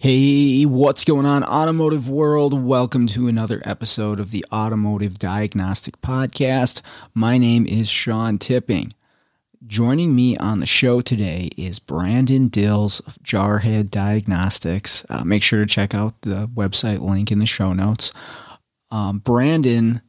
Hey, what's going on, automotive world? Welcome to another episode of the Automotive Diagnostic Podcast. My name is Sean Tipping. Joining me on the show today is Brandon Dills of Jarhead Diagnostics. Uh, make sure to check out the website link in the show notes. Um, Brandon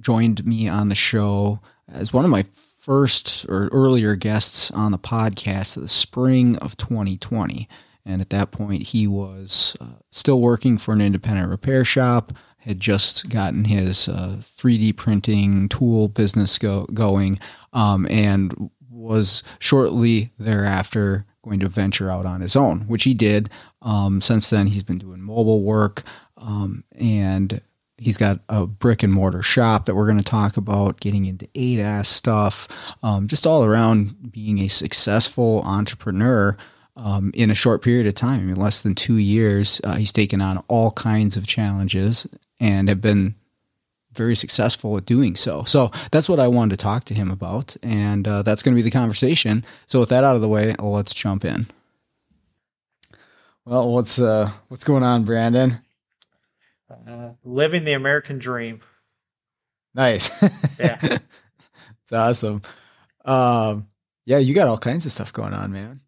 joined me on the show as one of my first or earlier guests on the podcast of the spring of 2020. And at that point, he was uh, still working for an independent repair shop, had just gotten his uh, 3D printing tool business go- going, um, and was shortly thereafter going to venture out on his own, which he did. Um, since then, he's been doing mobile work um, and he's got a brick and mortar shop that we're going to talk about, getting into ADAS stuff, um, just all around being a successful entrepreneur. Um, in a short period of time, I mean, less than two years, uh, he's taken on all kinds of challenges and have been very successful at doing so. So that's what I wanted to talk to him about, and uh, that's going to be the conversation. So with that out of the way, let's jump in. Well, what's uh, what's going on, Brandon? Uh, living the American dream. Nice. Yeah, it's awesome. Um, yeah, you got all kinds of stuff going on, man.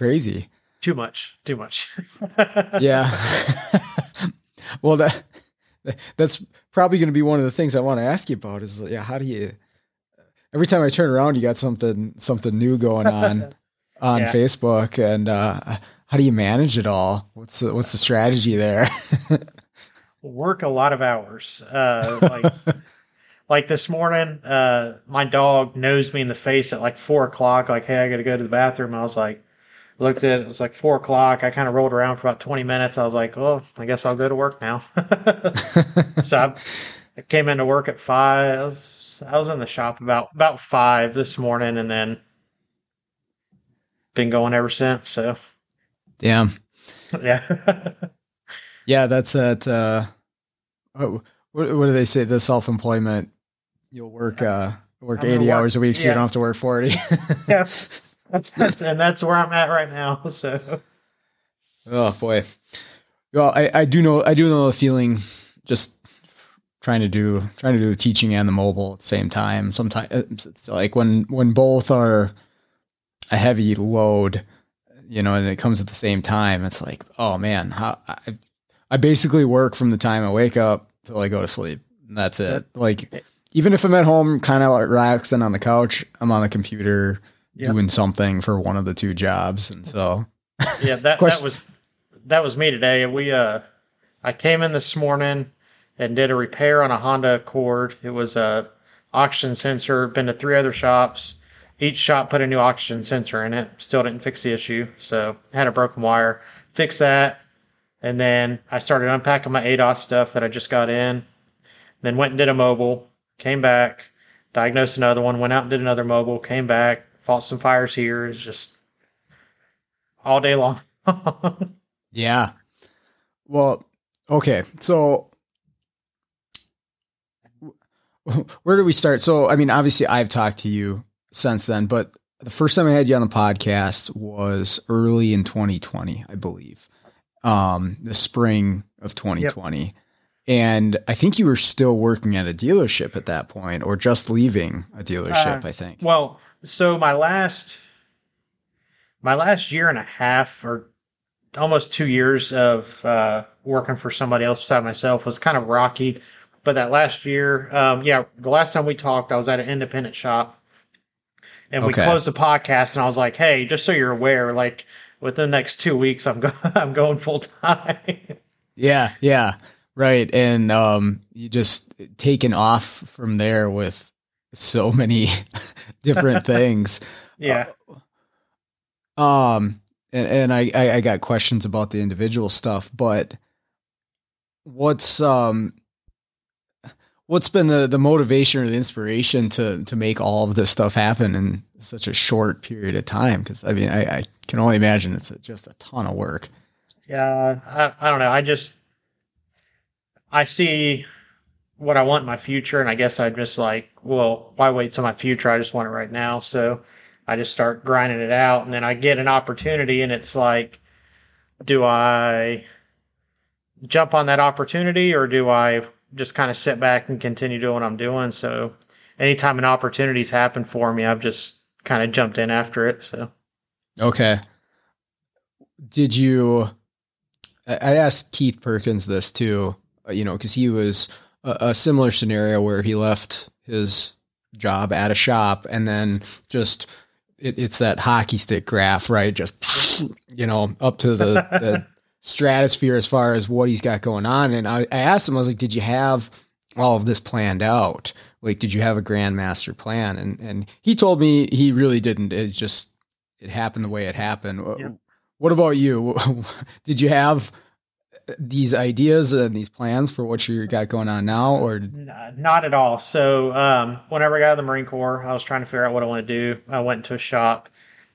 Crazy. too much, too much. Yeah. well, that that's probably going to be one of the things I want to ask you about. Is yeah, how do you? Every time I turn around, you got something something new going on on Yeah. Facebook, and uh, how do you manage it all? What's the, what's the strategy there? Work a lot of hours. Uh, like, like this morning, uh, my dog nosed me in the face at like four o'clock. Like, hey, I got to go to the bathroom. I was like, looked at it. It was like four o'clock. I kind of rolled around for about twenty minutes. I was like, oh, I guess I'll go to work now. so I, I came into work at five. I was, I was in the shop about about five this morning, and then been going ever since. So Damn. yeah. Yeah, that's at uh, what, what do they say? The self employment. You'll work uh work I'm eighty work- hours a week, so you don't have to work forty. yeah. That's, and that's where I'm at right now. So Oh boy. Well, I, I do know I do know the feeling just trying to do trying to do the teaching and the mobile at the same time. Sometimes it's like when when both are a heavy load, you know, and it comes at the same time, it's like, oh man, how I I basically work from the time I wake up till I go to sleep. And that's it. Like even if I'm at home kind of relaxing on the couch, I'm on the computer Yep. doing something for one of the two jobs. And so yeah, that that was that was me today. We uh, I came in this morning and did a repair on a Honda Accord. It was a oxygen sensor. Been to three other shops. Each shop put a new oxygen sensor in it. Still didn't fix the issue. So had a broken wire. Fix that. And then I started unpacking my ADAS stuff that I just got in. Then went and did a mobile. Came back. Diagnosed another one. Went out and did another mobile. Came back. Fought some fires here. It's just all day long. Yeah. Well, okay. So where do we start? So, I mean, obviously I've talked to you since then, but the first time I had you on the podcast was early in 2020, I believe. Um, the spring of 2020. And I think you were still working at a dealership at that point or just leaving a dealership, Uh, I think. well, so my last my last year and a half or almost two years of uh, working for somebody else beside myself was kind of rocky. But that last year, um, yeah, the last time we talked, I was at an independent shop, and we closed the podcast. And I was like, "Hey, just so you're aware, like within the next two weeks, I'm go- I'm going full time." Yeah, yeah, right. And um, you just taken off from there with so many different things. yeah, Um, and, and I, I I got questions about the individual stuff, but what's um, what's been the the motivation or the inspiration to to make all of this stuff happen in such a short period of time? Because I mean, I, I, can only imagine it's a, just a ton of work. Yeah, I, I don't know. I just I see what I want in my future, and I guess I'm just like, well, why wait till my future? I just want it right now. So I just start grinding it out, and then I get an opportunity, and it's like, do I jump on that opportunity, or do I just kind of sit back and continue doing what I'm doing? So anytime an opportunity's happened for me, I've just kind of jumped in after it. So okay, did you? I asked Keith Perkins this too uh, you know, because he was a, a, similar scenario where he left his job at a shop and then just it, it's that hockey stick graph, right? Just you know, up to the, the stratosphere as far as what he's got going on. And I, I asked him, I was like, "Did you have all of this planned out? Like, did you have a grand master plan?" And and he told me he really didn't. It just it happened the way it happened. Yep. What about you? did you have these ideas and these plans for what you got going on now or? Not at all. So um, whenever i got out of the marine corps i was trying to figure out what i want to do. I went to a shop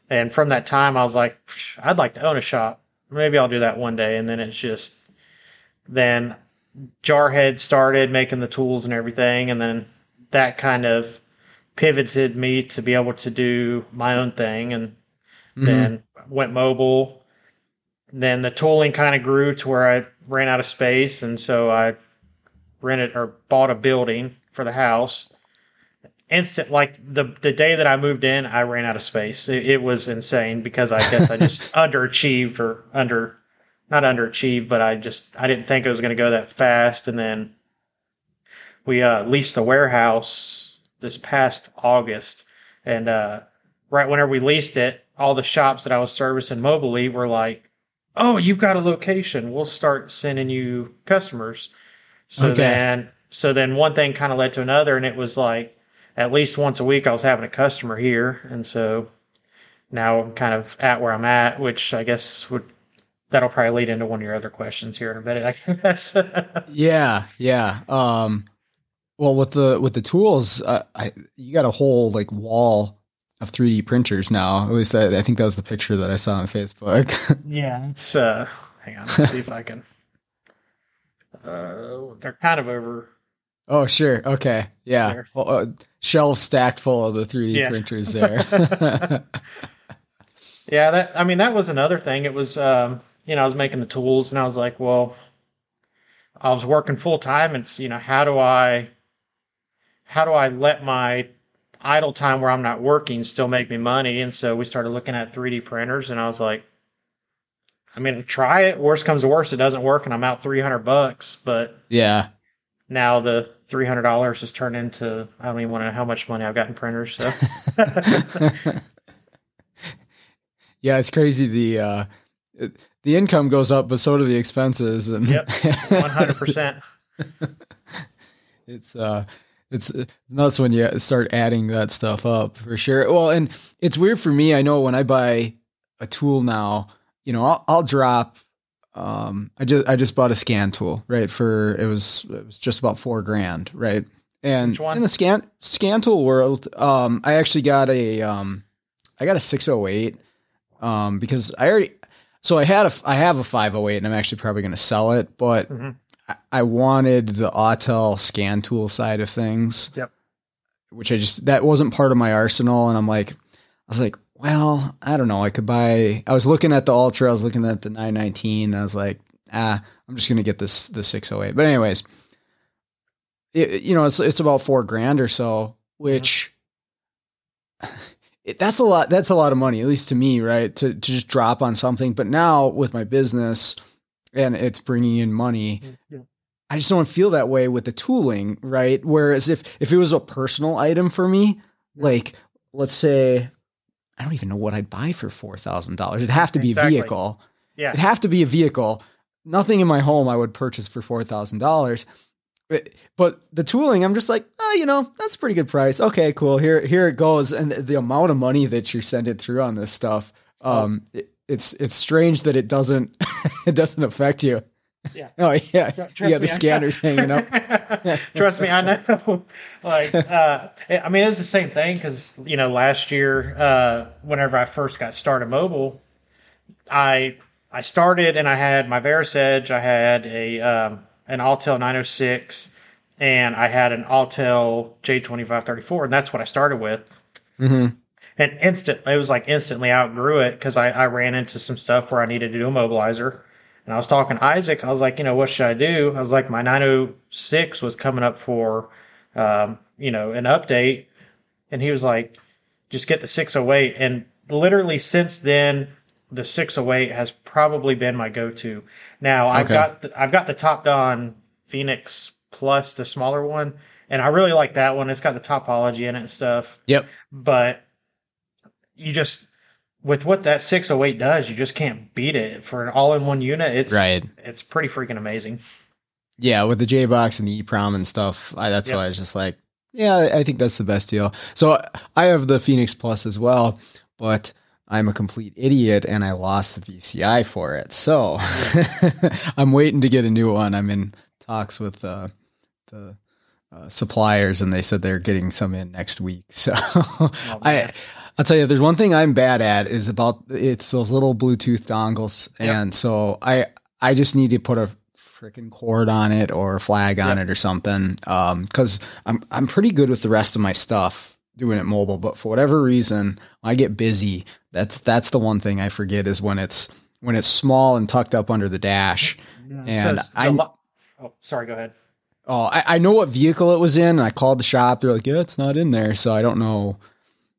and from that time i was like i'd like to own a shop. Maybe i'll do that one day. And then it's just then jarhead started making the tools and everything and then that kind of pivoted me to be able to do my own thing and mm-hmm. then went mobile then the tooling kind of grew to where I ran out of space, and so I rented or bought a building for the house. Instant, like the the day that I moved in, I ran out of space. It, it was insane because I guess I just underachieved or under, not underachieved, but I just I didn't think it was going to go that fast. And then we uh, leased the warehouse this past August, and uh, right whenever we leased it, all the shops that I was servicing mobily were like, oh, you've got a location. We'll start sending you customers. So okay. then, so then one thing kind of led to another, and it was like at least once a week I was having a customer here, and so now I'm kind of at where I'm at, which I guess would that'll probably lead into one of your other questions here in a minute. I guess. yeah, yeah. Um, well, with the with the tools, uh, I you got a whole like wall of 3D printers now. At least I, I, think that was the picture that I saw on Facebook. yeah, it's uh hang on, let's see if I can uh they're kind of over Oh, sure. Okay. Yeah. Well, uh, shelves stacked full of the 3D yeah. printers there. yeah, that I mean that was another thing. It was um you know, I was making the tools and I was like, well, I was working full time. It's, you know, how do I how do I let my idle time where I'm not working still make me money. And so we started looking at 3D printers, and I was like, I mean, try it. Worst comes to worst, it doesn't work, and I'm out 300 bucks. But yeah, now the $300 has turned into I don't even want to know how much money I've got in printers. So. yeah, it's crazy. The uh, the income goes up, but so do the expenses. And yep, 100. percent It's uh it's nuts when you start adding that stuff up for sure. Well, and it's weird for me. I know when I buy a tool now, you know, I'll, I'll drop. Um, I just I just bought a scan tool, right? For it was it was just about four grand, right? And in the scan scan tool world, um, I actually got a um, I got a six oh eight, um, because I already so I had a I have a five oh eight, and I'm actually probably going to sell it, but. Mm-hmm I wanted the Autel scan tool side of things. Yep. Which I just that wasn't part of my arsenal, and I'm like, I was like, well, I don't know. I could buy. I was looking at the Ultra. I was looking at the 919. And I was like, ah, I'm just gonna get this the 608. But anyways, it, you know, it's it's about four grand or so, which. It, that's a lot. That's a lot of money, at least to me, right? To, to just drop on something. But now with my business, and it's bringing in money. Yeah. I just don't feel that way with the tooling, right? Whereas if if it was a personal item for me, yeah. like let's say I don't even know what I'd buy for four thousand dollars. It'd have to be exactly. a vehicle. Yeah, it'd have to be a vehicle. Nothing in my home I would purchase for four thousand dollars. But the tooling, I'm just like, oh, you know, that's a pretty good price. Okay, cool. Here, here it goes. And the, the amount of money that you're sending through on this stuff, oh. um, it, it's it's strange that it doesn't it doesn't affect you. Yeah. Oh yeah, trust got the scanners hanging up. Trust me, I know. like, uh, I mean, it's the same thing because you know, last year, uh, whenever I first got started mobile, I I started and I had my Verus Edge, I had a um, an Autel 906, and I had an Autel J2534, and that's what I started with. hmm And instant, it was like instantly outgrew it because I, I ran into some stuff where I needed to do a mobilizer. And I was talking to Isaac. I was like, you know, what should I do? I was like, my 906 was coming up for, um, you know, an update. And he was like, just get the 608. And literally since then, the 608 has probably been my go-to. Now I've Okay. got the, I've got the Topdon Phoenix Plus, the smaller one, and I really like that one. It's got the topology in it and stuff Yep. but you just with what that 608 does you just can't beat it for an all-in-one unit it's Right. it's pretty freaking amazing Yeah, with the J box and the EEPROM and stuff, I, that's Yep. why I was just like, yeah, I- think that's the best deal. So I have the Phoenix Plus as well, but I'm a complete idiot and I lost the VCI for it. So I'm waiting to get a new one. I'm in talks with uh, the uh, suppliers, and they said they're getting some in next week. So I. I'll tell you, if there's one thing I'm bad at is about it's those little Bluetooth dongles, Yep. and so I I just need to put a freaking cord on it or a flag on Yep. it or something. Um, because I'm I'm pretty good with the rest of my stuff doing it mobile, but for whatever reason, I get busy. That's that's the one thing I forget is when it's when it's small and tucked up under the dash. And it's the I- lo- oh sorry go ahead Oh, I, I know what vehicle it was in. And I called the shop. They're like, yeah, it's not in there. So I don't know.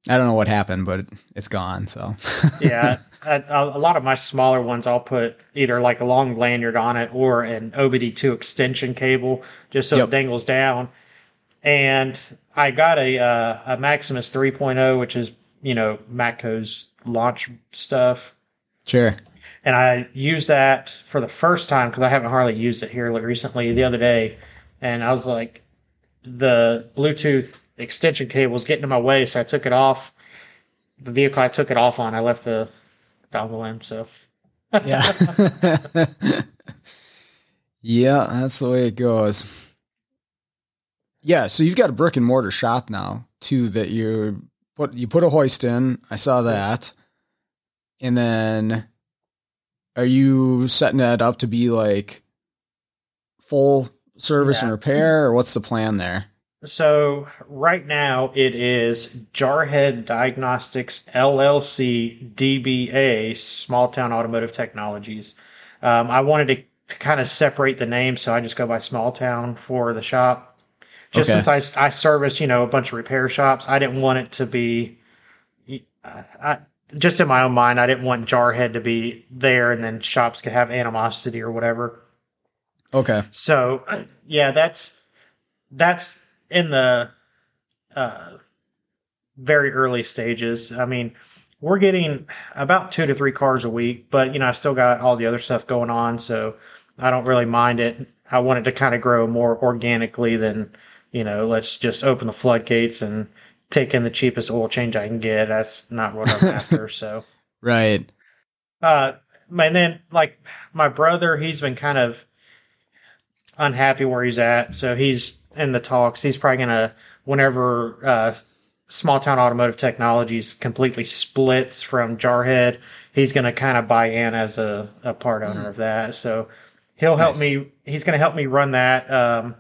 I don't know what happened, but it's gone. So yeah a, a lot of my smaller ones i'll put either like a long lanyard on it or an obd2 extension cable just so Yep. it dangles down and i got a uh, a maximus 3.0 which is you know matco's launch stuff sure. and I used that for the first time because I haven't hardly used it here like, recently the other day, and I was like, the Bluetooth extension cable was getting in my way, so I took it off. The vehicle I took it off on, I left the dongle in. So Yeah. yeah, that's the way it goes. Yeah, so you've got a brick and mortar shop now too that you put you put a hoist in. I saw that. And then are you setting that up to be like full service and repair or what's the plan there? So right now it is Jarhead Diagnostics LLC DBA Small Town Automotive Technologies. Um, I wanted to, to kind of separate the name, so I just go by Small Town for the shop. Just Okay. since I, I service, you know, a bunch of repair shops, I didn't want it to be. I, I, just in my own mind, I didn't want Jarhead to be there, and then shops could have animosity or whatever. Okay. So yeah, that's that's in the uh, very early stages. I mean, we're getting about two to three cars a week, but you know, I still got all the other stuff going on, so I don't really mind it. I want it to kind of grow more organically than you know, let's just open the floodgates and take in the cheapest oil change I can get. That's not what I'm after. So. Right. Uh, and then like my brother, he's been kind of unhappy where he's at, so he's in the talks. He's probably gonna whenever uh, small town automotive technologies completely splits from Jarhead, he's gonna kind of buy in as a, a part owner of that. So he'll help Nice. me. He's gonna help me run that. Um,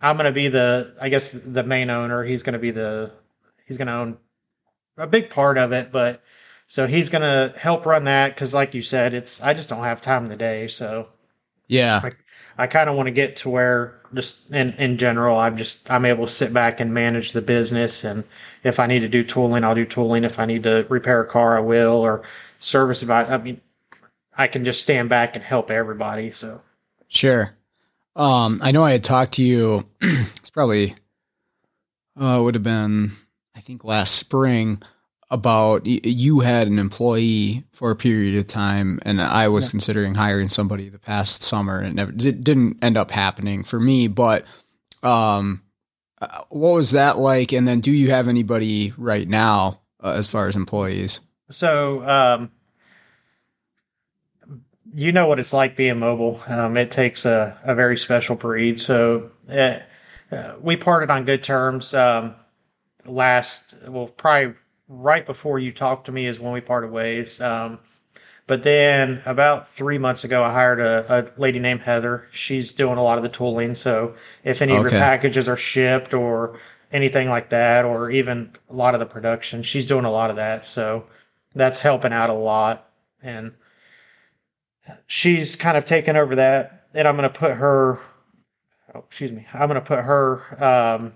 I'm gonna be the I guess the main owner. He's gonna be the he's gonna own a big part of it, but so he's gonna help run that because, like you said, it's I just don't have time in the day. So Yeah. I kind of want to get to where just in in general, I'm just I'm able to sit back and manage the business, and if I need to do tooling, I'll do tooling. If I need to repair a car, I will, or service about. I mean, I can just stand back and help everybody. So Sure. Um, I know I had talked to you. it's probably uh, would have been I think last spring about you had an employee for a period of time, and I was Yeah. considering hiring somebody the past summer, and it never it didn't end up happening for me. But um, uh, what was that like? And then, do you have anybody right now uh, as far as employees? so um, you know what it's like being mobile. Um, it takes a, a very special breed. So uh, uh, we parted on good terms. Um, last, well, probably right before you talked to me is when we parted ways. Um, but then about three months ago, I hired a, a, lady named Heather. She's doing a lot of the tooling. So if any okay. of your packages are shipped or anything like that, or even a lot of the production, she's doing a lot of that. So that's helping out a lot. And she's kind of taken over that. And I'm going to put her, oh, excuse me, I'm going to put her um,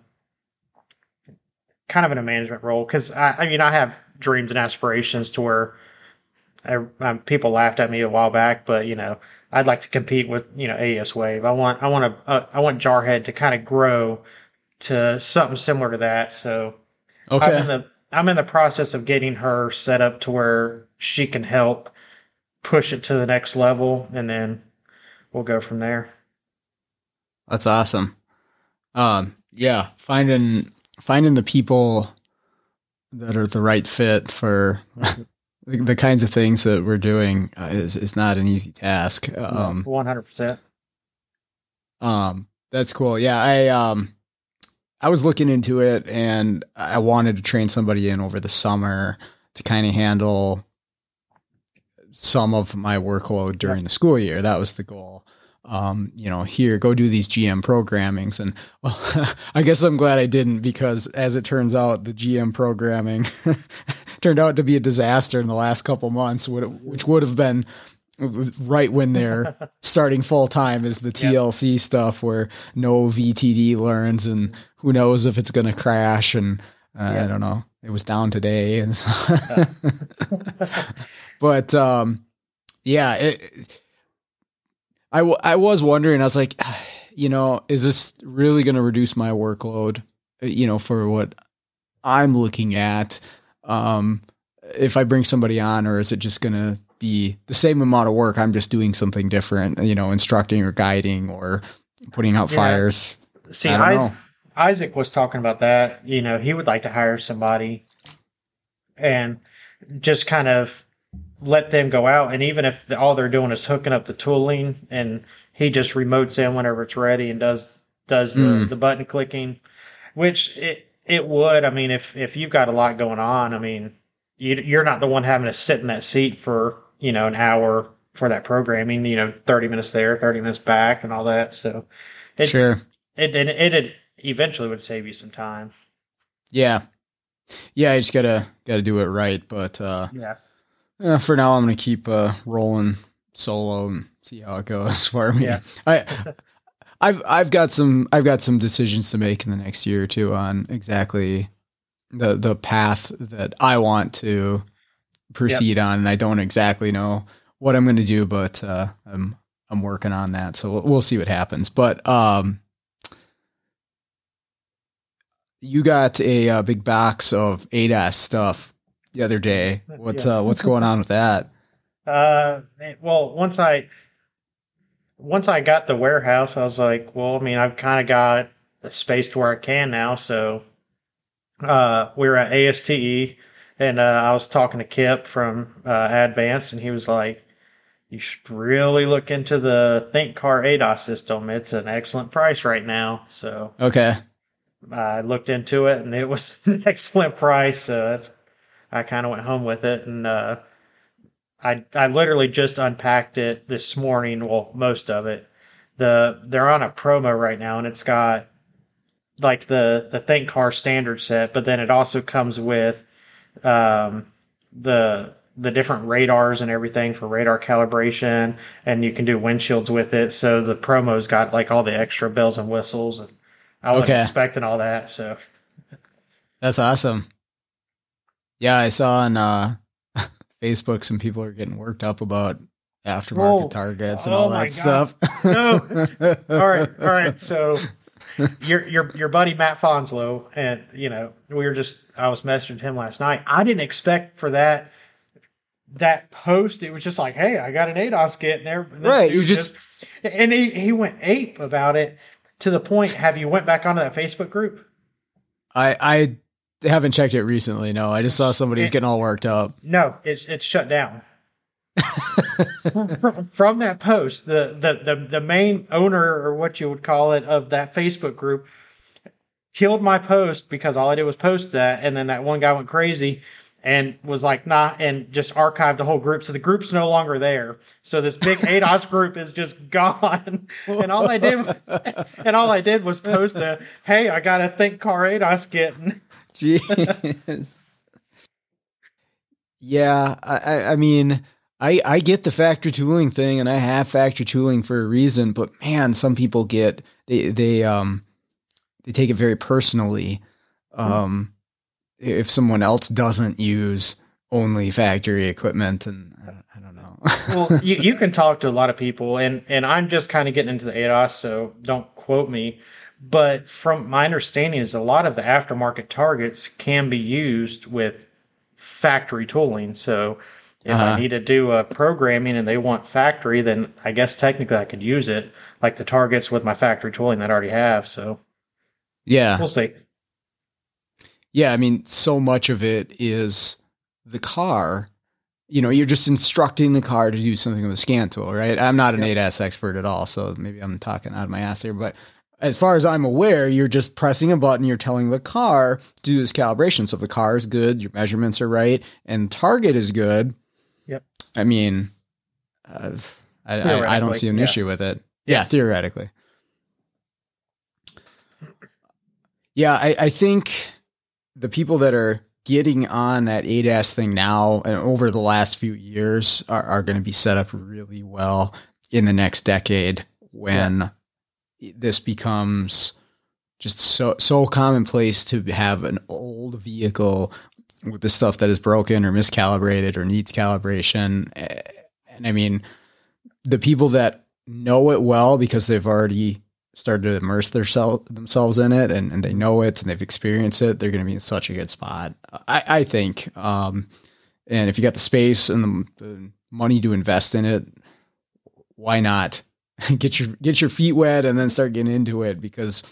kind of in a management role because I, I mean, I have dreams and aspirations to where I, um, people laughed at me a while back, but you know, I'd like to compete with you know AES Wave. I want I want to uh, I want Jarhead to kind of grow to something similar to that. So okay. I'm in the I'm in the process of getting her set up to where she can help push it to the next level, and then we'll go from there. That's awesome. Um, yeah, finding finding the people that are the right fit for the kinds of things that we're doing uh, is is not an easy task. Um, one hundred percent. Um, that's cool. Yeah, I um, I was looking into it, and I wanted to train somebody in over the summer to kind of handle some of my workload during the school year. That was the goal um, you know, here, go do these GM programmings. And well, I guess I'm glad I didn't because as it turns out, the GM programming turned out to be a disaster in the last couple months, which would have been right when they're starting full time is the TLC yep. stuff where no VTD learns and who knows if it's going to crash. And uh, yep. I don't know, it was down today. And so, but, um, yeah, it, I, w- I was wondering, I was like, you know, is this really going to reduce my workload, uh, you know, for what I'm looking at? Um, if I bring somebody on, or is it just going to be the same amount of work? I'm just doing something different, you know, instructing or guiding or putting out yeah. fires. See, Isaac, Isaac was talking about that. You know, he would like to hire somebody and just kind of let them go out. And even if the, all they're doing is hooking up the tooling, and he just remotes in whenever it's ready and does does the, mm. the button clicking, which it it would. I mean, if if you've got a lot going on, I mean, you, you're not the one having to sit in that seat for you know an hour for that programming. You know, thirty minutes there, thirty minutes back, and all that. So, it, sure, it it, it, it eventually would save you some time. Yeah, yeah, you just gotta gotta do it right. But uh, yeah, uh, for now, I'm going to keep uh, rolling solo and see how it goes for me. Yeah. I, I've I've got some I've got some decisions to make in the next year or two on exactly the the path that I want to proceed yep. on, and I don't exactly know what I'm going to do, but uh, I'm I'm working on that, so we'll, we'll see what happens. But um, you got a, a, uh, big box of ADAS stuff the other day. What's yeah. uh, what's going on with that? Uh, well, once I once I got the warehouse, I was like, well, I mean, I've kind of got a space to where I can now. So, uh, we were at ASTE, and uh, I was talking to Kip from uh, Advance, and he was like, "You should really look into the ThinkCar ADAS system. It's an excellent price right now." So, okay. I looked into it, and it was an excellent price. So that's I kind of went home with it, and uh, I I literally just unpacked it this morning. Well, most of it. The they're on a promo right now, and it's got like the the ThinkCar standard set, but then it also comes with um, the the different radars and everything for radar calibration, and you can do windshields with it. So the promo's got like all the extra bells and whistles, and I was okay. expecting all that. So that's awesome. Yeah, I saw on uh, Facebook some people are getting worked up about aftermarket targets and oh all that stuff. no. all right, all right. So your your your buddy Matt Fonslow, and you know, we were just I was messaging him last night. I didn't expect for that that post. It was just like, hey, I got an ADAS kit and there. Right. You just, just and he he went ape about it to the point. Have you went back onto that Facebook group? I I haven't checked it recently. No, I just saw somebody's it, getting all worked up. No, it's it's shut down. from that post, the, the the the main owner or what you would call it of that Facebook group killed my post because all I did was post that, and then that one guy went crazy and was like, nah, and just archived the whole group. So the group's no longer there. So this big ADAS group is just gone. and all I did, and all I did was post a, hey, I got a Think Car ADAS kit. Jeez. yeah, I, I mean, I, I get the factory tooling thing, and I have factory tooling for a reason. But man, some people get they they um they take it very personally. Um, if someone else doesn't use only factory equipment, and I don't, I don't know. well, you, you can talk to a lot of people, and and I'm just kind of getting into the ADAS, so don't quote me. But from my understanding, is a lot of the aftermarket targets can be used with factory tooling. So if uh-huh. I need to do a programming and they want factory, then I guess technically I could use it, like the targets with my factory tooling that I already have. So yeah, we'll see. Yeah, I mean, so much of it is the car. You know, you're just instructing the car to do something with a scan tool, right? I'm not an yep. ADAS expert at all, so maybe I'm talking out of my ass here, but as far as I'm aware, you're just pressing a button, you're telling the car to do this calibration. So if the car is good, your measurements are right, and target is good. Yep. I mean, uh, I, I, I, don't see an yeah. issue with it. Yeah, theoretically. Yeah, I, I think the people that are getting on that ADAS thing now and over the last few years are, are going to be set up really well in the next decade when yeah. This becomes just so so commonplace to have an old vehicle with the stuff that is broken or miscalibrated or needs calibration and i mean the people that know it well because they've already started to immerse themselves in it and, and they know it and they've experienced it, they're going to be in such a good spot. I, I think. Um, and if you got the space and the, the, money to invest in it, why not get your get your feet wet and then start getting into it because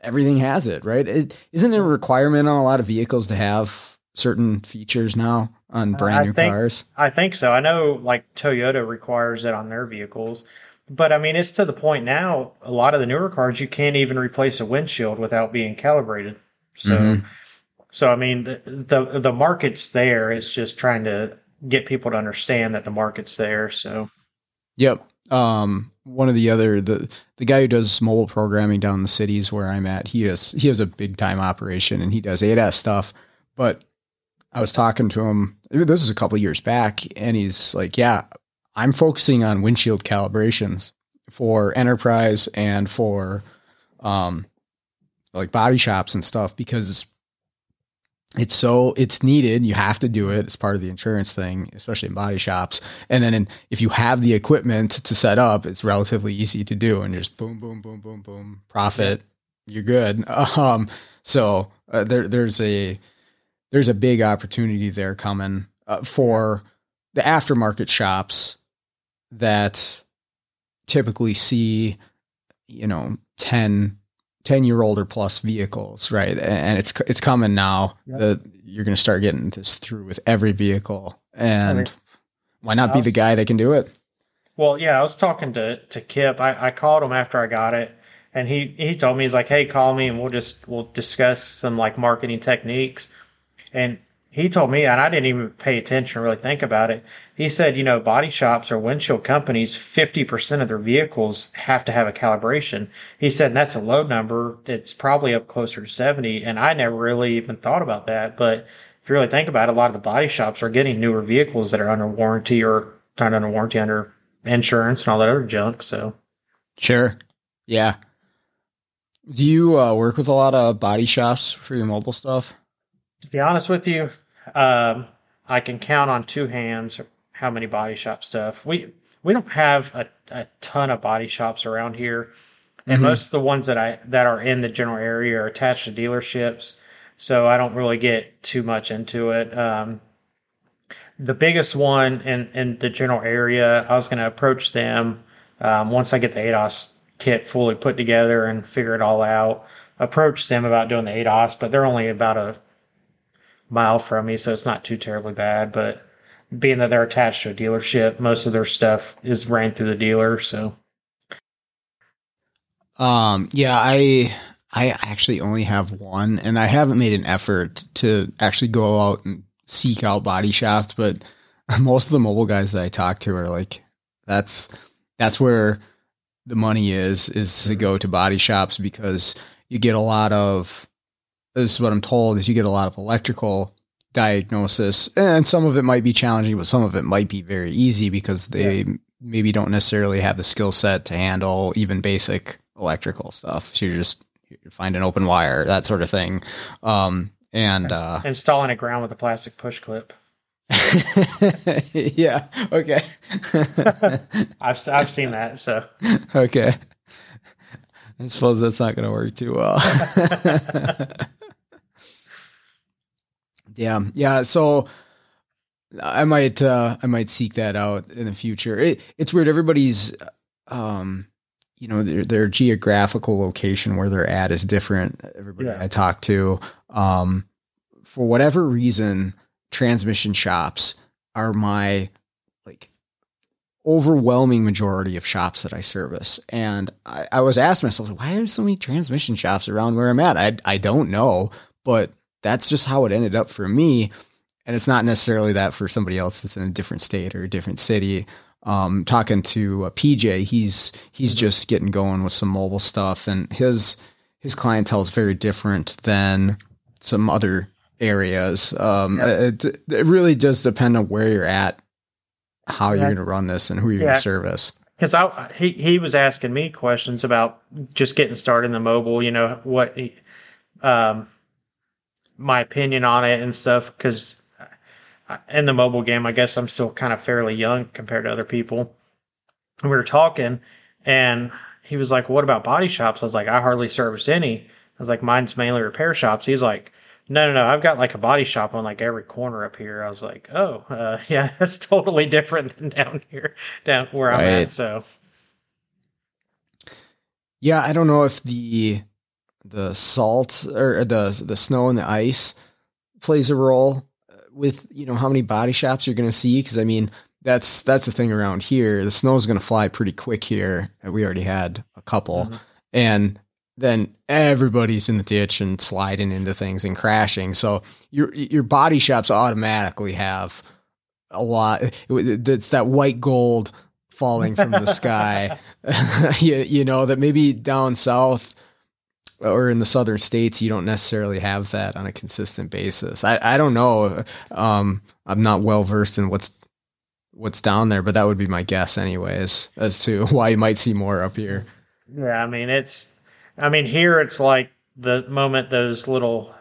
everything has it, right? It, isn't it a requirement on a lot of vehicles to have certain features now on brand I new think, cars? I think so. I know like Toyota requires it on their vehicles. But I mean, it's to the point now. A lot of the newer cars, you can't even replace a windshield without being calibrated. So, mm-hmm. so I mean, the, the the market's there. It's just trying to get people to understand that the market's there. So, yep. Um, one of the other the the guy who does mobile programming down in the cities where I'm at, he has he has a big time operation and he does ADAS stuff. But I was talking to him. This was a couple years back, and he's like, "Yeah, I'm focusing on windshield calibrations for enterprise and for um, like body shops and stuff because it's so it's needed. You have to do it. It's part of the insurance thing, especially in body shops. And then in, if you have the equipment to set up, it's relatively easy to do. And just boom, boom, boom, boom, boom, profit. You're good. Um, so uh, there, there's a there's a big opportunity there coming uh, for the aftermarket shops that typically see, you know, 10, 10 year old or plus vehicles, right? And it's, it's coming now yep. that you're going to start getting this through with every vehicle. And I mean, why not be the guy that can do it? Well, yeah, I was talking to, to Kip. I, I called him after I got it and he, he told me, he's like, Hey, call me and we'll just, we'll discuss some like marketing techniques. And he told me, and I didn't even pay attention or really think about it. He said, you know, body shops or windshield companies, 50% of their vehicles have to have a calibration. He said, and that's a low number. It's probably up closer to 70. And I never really even thought about that. But if you really think about it, a lot of the body shops are getting newer vehicles that are under warranty or not under warranty, under insurance and all that other junk. So, sure. Yeah. Do you uh, work with a lot of body shops for your mobile stuff? To be honest with you, um, I can count on two hands how many body shop stuff. We we don't have a, a ton of body shops around here, and mm-hmm. most of the ones that I that are in the general area are attached to dealerships, so I don't really get too much into it. Um, the biggest one in in the general area, I was going to approach them um, once I get the ADAS kit fully put together and figure it all out. Approach them about doing the ADAS, but they're only about a mile from me, so it's not too terribly bad. But being that they're attached to a dealership, most of their stuff is ran through the dealer. So, um, yeah, I I actually only have one, and I haven't made an effort to actually go out and seek out body shops, but most of the mobile guys that I talk to are like, that's that's where the money is is to go to body shops because you get a lot of this is what I'm told is you get a lot of electrical diagnosis and some of it might be challenging but some of it might be very easy because they yeah. maybe don't necessarily have the skill set to handle even basic electrical stuff so you're just you find an open wire that sort of thing um, and uh, installing a ground with a plastic push clip yeah. Okay. I've I've seen that. So okay. I suppose that's not going to work too well. yeah. Yeah. So I might uh, I might seek that out in the future. It, it's weird. Everybody's um, you know their, their geographical location where they're at is different. Everybody yeah. I talk to, um, for whatever reason transmission shops are my like overwhelming majority of shops that I service. And I, I was asking myself, why are there so many transmission shops around where I'm at? I, I don't know, but that's just how it ended up for me. And it's not necessarily that for somebody else that's in a different state or a different city. Um, talking to uh, PJ, he's he's mm-hmm. just getting going with some mobile stuff, and his his clientele is very different than some other areas. Um, it, it, really does depend on where you're at, how yeah. you're going to run this, and who you're yeah. going to service. Because I he he was asking me questions about just getting started in the mobile. You know what, um, my opinion on it and stuff. Because in the mobile game, I guess I'm still kind of fairly young compared to other people. And we were talking, and he was like, "What about body shops?" I was like, "I hardly service any." I was like, "Mine's mainly repair shops." He's like, no, no, no. I've got like a body shop on like every corner up here. I was like, oh, uh, yeah, that's totally different than down here, down where I'm at. So, yeah, I don't know if the the salt or the the snow and the ice plays a role with you know how many body shops you're going to see because I mean that's that's the thing around here. The snow is going to fly pretty quick here. We already had a couple, mm-hmm. and then everybody's in the ditch and sliding into things and crashing. So your your body shops automatically have a lot. It's that white gold falling from the sky. you, you know that maybe down south or in the southern states you don't necessarily have that on a consistent basis. I I don't know. Um, I'm not well versed in what's what's down there, but that would be my guess anyways as to why you might see more up here. Yeah, I mean it's I mean, here it's like the moment those little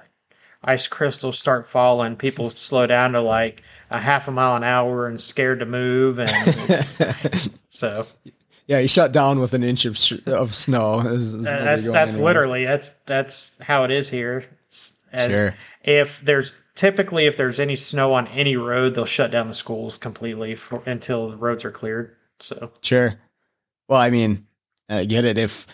ice crystals start falling, people slow down to like a half a mile an hour and scared to move, and so. Yeah, he shut down with an inch of sh- of snow. That's that's literally that's that's how it is here. Sure. If there's typically if there's any snow on any road, they'll shut down the schools completely for, until the roads are cleared. So sure. Well, I mean, I get it. If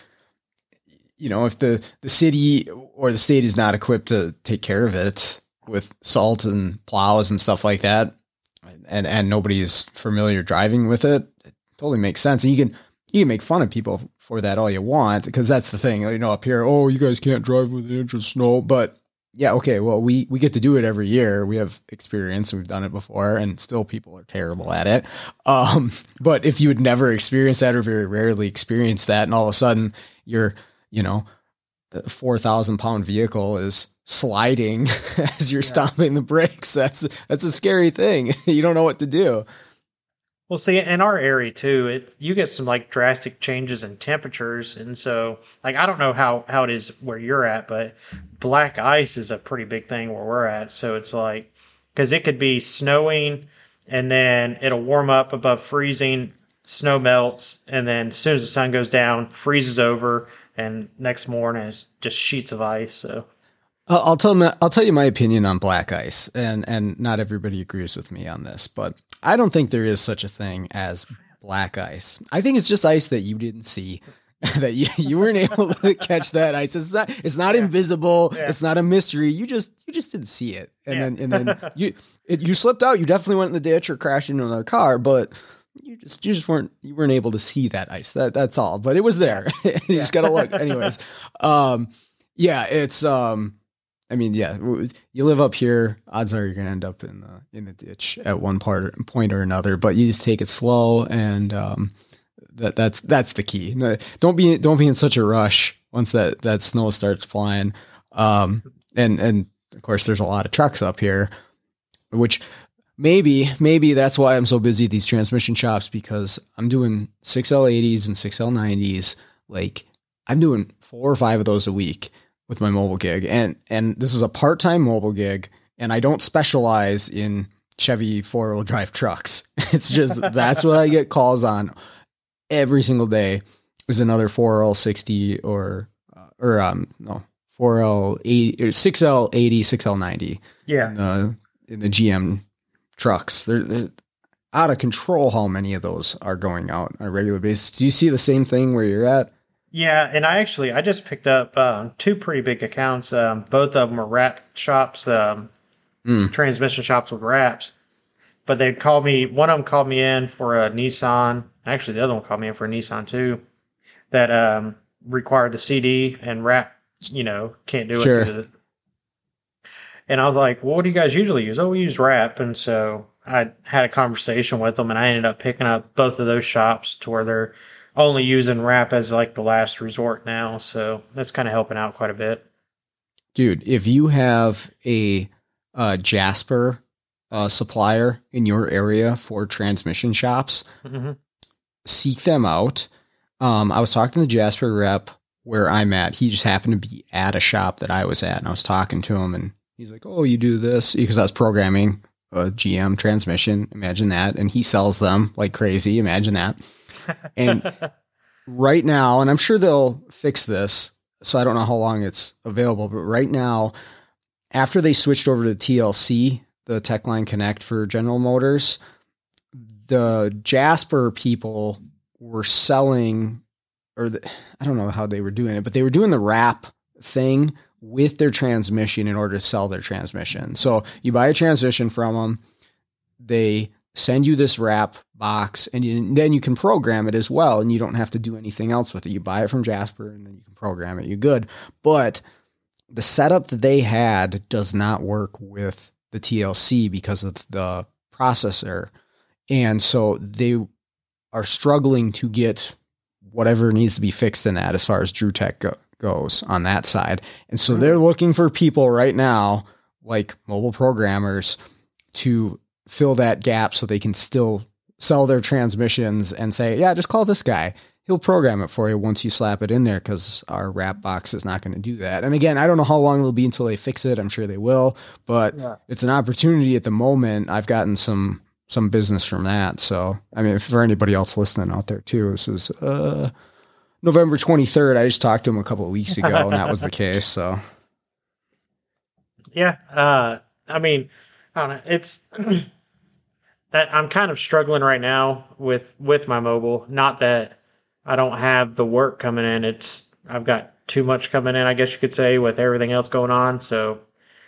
you know, if the, the city or the state is not equipped to take care of it with salt and plows and stuff like that, and and nobody is familiar driving with it, it totally makes sense. And you can you can make fun of people for that all you want because that's the thing. You know, up here, oh, you guys can't drive with an inch of snow, but yeah, okay, well, we we get to do it every year. We have experience. We've done it before, and still people are terrible at it. Um, but if you would never experience that or very rarely experience that, and all of a sudden you're you know, the 4,000 pound vehicle is sliding as you're yeah. stopping the brakes. That's, that's a scary thing. you don't know what to do. Well, see, in our area too, it you get some like drastic changes in temperatures, and so like I don't know how how it is where you're at, but black ice is a pretty big thing where we're at. So it's like because it could be snowing, and then it'll warm up above freezing, snow melts, and then as soon as the sun goes down, freezes over, and next morning it's just sheets of ice. So I'll tell my, I'll tell you my opinion on black ice, and and not everybody agrees with me on this, but I don't think there is such a thing as black ice. I think it's just ice that you didn't see. that you, you weren't able to catch that ice. It's not it's not Yeah. invisible. Yeah. It's not a mystery. You just you just didn't see it, and Yeah. then and then you it, you slipped out. You definitely went in the ditch or crashed into another car, but you just you just weren't you weren't able to see that ice. That that's all. But it was there. you just gotta look. Anyways, um, yeah, it's um. I mean, yeah, you live up here. Odds are you're gonna end up in the in the ditch at one part point or another. But you just take it slow, and um, that that's that's the key. Don't be don't be in such a rush once that that snow starts flying. Um, and and of course, there's a lot of trucks up here, which maybe maybe that's why I'm so busy at these transmission shops because I'm doing six L80s and six L90s. Like I'm doing four or five of those a week with my mobile gig, and and this is a part time mobile gig, and I don't specialize in Chevy four wheel drive trucks. It's just that's what I get calls on every single day. Is another four L sixty or uh, or um no four L eighty six L eighty six L ninety Yeah. in the in the GM trucks. They're, they're out of control. How many of those are going out on a regular basis? Do you see the same thing where you're at? Yeah, and I actually I just picked up um, two pretty big accounts. Um, both of them are wrap shops, um, Mm. transmission shops with wraps. But they called me. One of them called me in for a Nissan. Actually, the other one called me in for a Nissan too. That um, required the CD and wrap. You know, can't do it. Sure. the- And I was like, "Well, what do you guys usually use?" Oh, we use wrap. And so I had a conversation with them, and I ended up picking up both of those shops to where they're only using wrap as like the last resort now. So that's kind of helping out quite a bit. Dude, if you have a uh, Jasper uh, supplier in your area for transmission shops, hmm seek them out. Um, I was talking to the Jasper rep where I'm at. He just happened to be at a shop that I was at, and I was talking to him, and he's like, "Oh, you do this?" Because I was programming a GM transmission. Imagine that, and he sells them like crazy. Imagine that. And right now, and I'm sure they'll fix this. So I don't know how long it's available, but right now, after they switched over to TLC, the Techline Connect for General Motors, the Jasper people were selling, or the, I don't know how they were doing it, but they were doing the wrap thing with their transmission in order to sell their transmission. So you buy a transmission from them, they send you this wrap box, and you, then you can program it as well, and you don't have to do anything else with it. You buy it from Jasper, and then you can program it. You're good, but the setup that they had does not work with the TLC because of the processor. And so they are struggling to get whatever needs to be fixed in that as far as Drew Tech go, goes on that side. And so hmm. they're looking for people right now, like mobile programmers, to fill that gap so they can still sell their transmissions and say, yeah, just call this guy. He'll program it for you once you slap it in there because our wrap box is not going to do that. And again, I don't know how long it'll be until they fix it. I'm sure they will, but Yeah. it's an opportunity at the moment. I've gotten some some business from that. So, I mean, for anybody else listening out there too, this is uh, November 23rd. I just talked to him a couple of weeks ago, and that was the case. So, Yeah. Uh, I mean, I don't know. It's that I'm kind of struggling right now with with my mobile. Not that I don't have the work coming in. It's I've got too much coming in. I guess you could say with everything else going on. So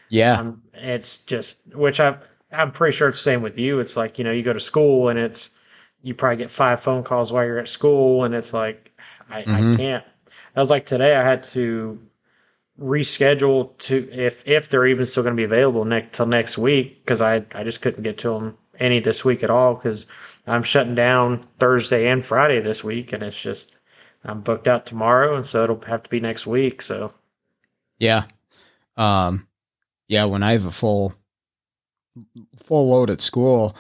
yeah, um, it's just which I I'm pretty sure it's the same with you. It's like you know you go to school and it's you probably get five phone calls while you're at school and it's like I, Mhm. I can't. That was like today. I had to reschedule to if if they're even still going to be available next till next week because I I just couldn't get to them any this week at all because I'm shutting down Thursday and Friday this week and it's just I'm booked out tomorrow and so it'll have to be next week. So yeah, um, yeah. When I have a full full load at school,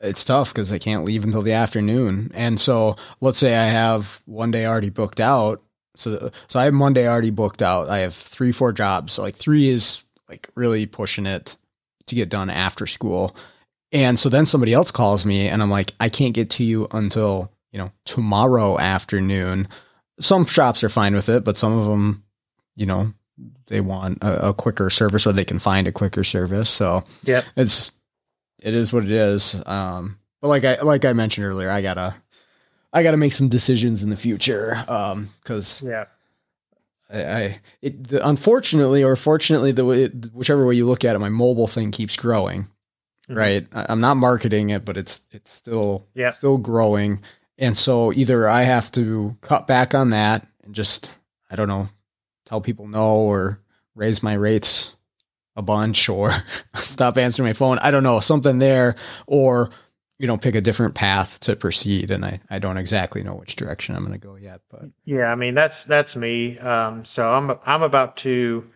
it's tough because I can't leave until the afternoon. And so, let's say I have one day already booked out. So, so I have Monday already booked out. I have three, four jobs. So, like three is like really pushing it to get done after school. And so then somebody else calls me, and I'm like, I can't get to you until you know tomorrow afternoon. Some shops are fine with it, but some of them, you know, they want a, a quicker service or they can find a quicker service. So yeah, it's it is what it is. Um, but like I like I mentioned earlier, I gotta I got to make some decisions in the future. Um, cause Yeah. I, I it, the, unfortunately or fortunately, the way, whichever way you look at it, my mobile thing keeps growing. Mhm. Right. I'm not marketing it, but it's, it's still, Yeah. still growing. And so either I have to cut back on that and just, I don't know, tell people no or raise my rates a bunch or stop answering my phone. I don't know, something there or, you know, pick a different path to proceed. And I, I don't exactly know which direction I'm going to go yet, but Yeah, I mean that's that's me. Um, so I'm I'm about to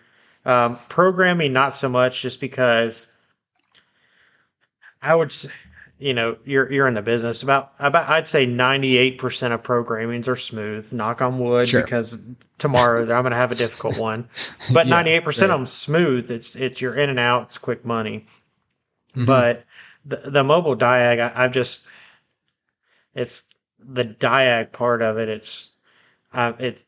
um, programming not so much just because I would, s- you know, you're you're in the business about about I'd say 98 percent of programmings are smooth. Knock on wood, Sure. because tomorrow I'm going to have a difficult one. But Yeah, 98 percent right. of them smooth. It's it's you're in and out. It's quick money. Mhm. But the the mobile diag, I, I've just it's the diag part of it. It's uh, it's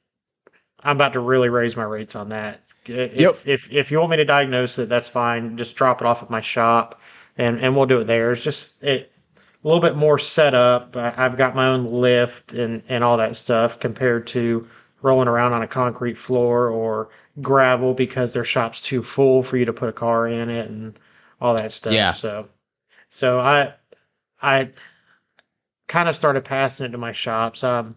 I'm about to really raise my rates on that. If, Yep. if if you want me to diagnose it, that's fine. Just drop it off at my shop, and and we'll do it there. It's just it a little bit more set up. I, I've got my own lift and and all that stuff compared to rolling around on a concrete floor or gravel because their shop's too full for you to put a car in it and all that stuff. Yeah. So so I I kind of started passing it to my shops. Um,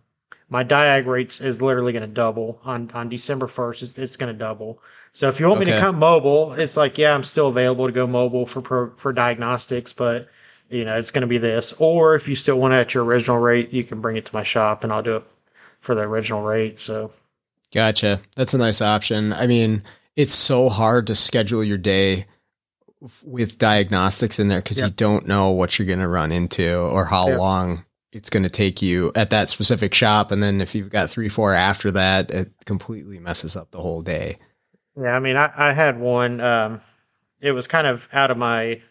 my diag rates is literally going to double on on December first. It's, it's going to double. So if you want me to come mobile, it's like yeah, I'm still available to go mobile for pro, for diagnostics, but you know it's going to be this. Or if you still want it at your original rate, you can bring it to my shop and I'll do it for the original rate. So Gotcha. That's a nice option. I mean, it's so hard to schedule your day with diagnostics in there because you don't know what you're going to run into or how Yep. long it's going to take you at that specific shop. And then if you've got three, four after that, it completely messes up the whole day. Yeah, I mean, I, I had one. Um, it was kind of out of my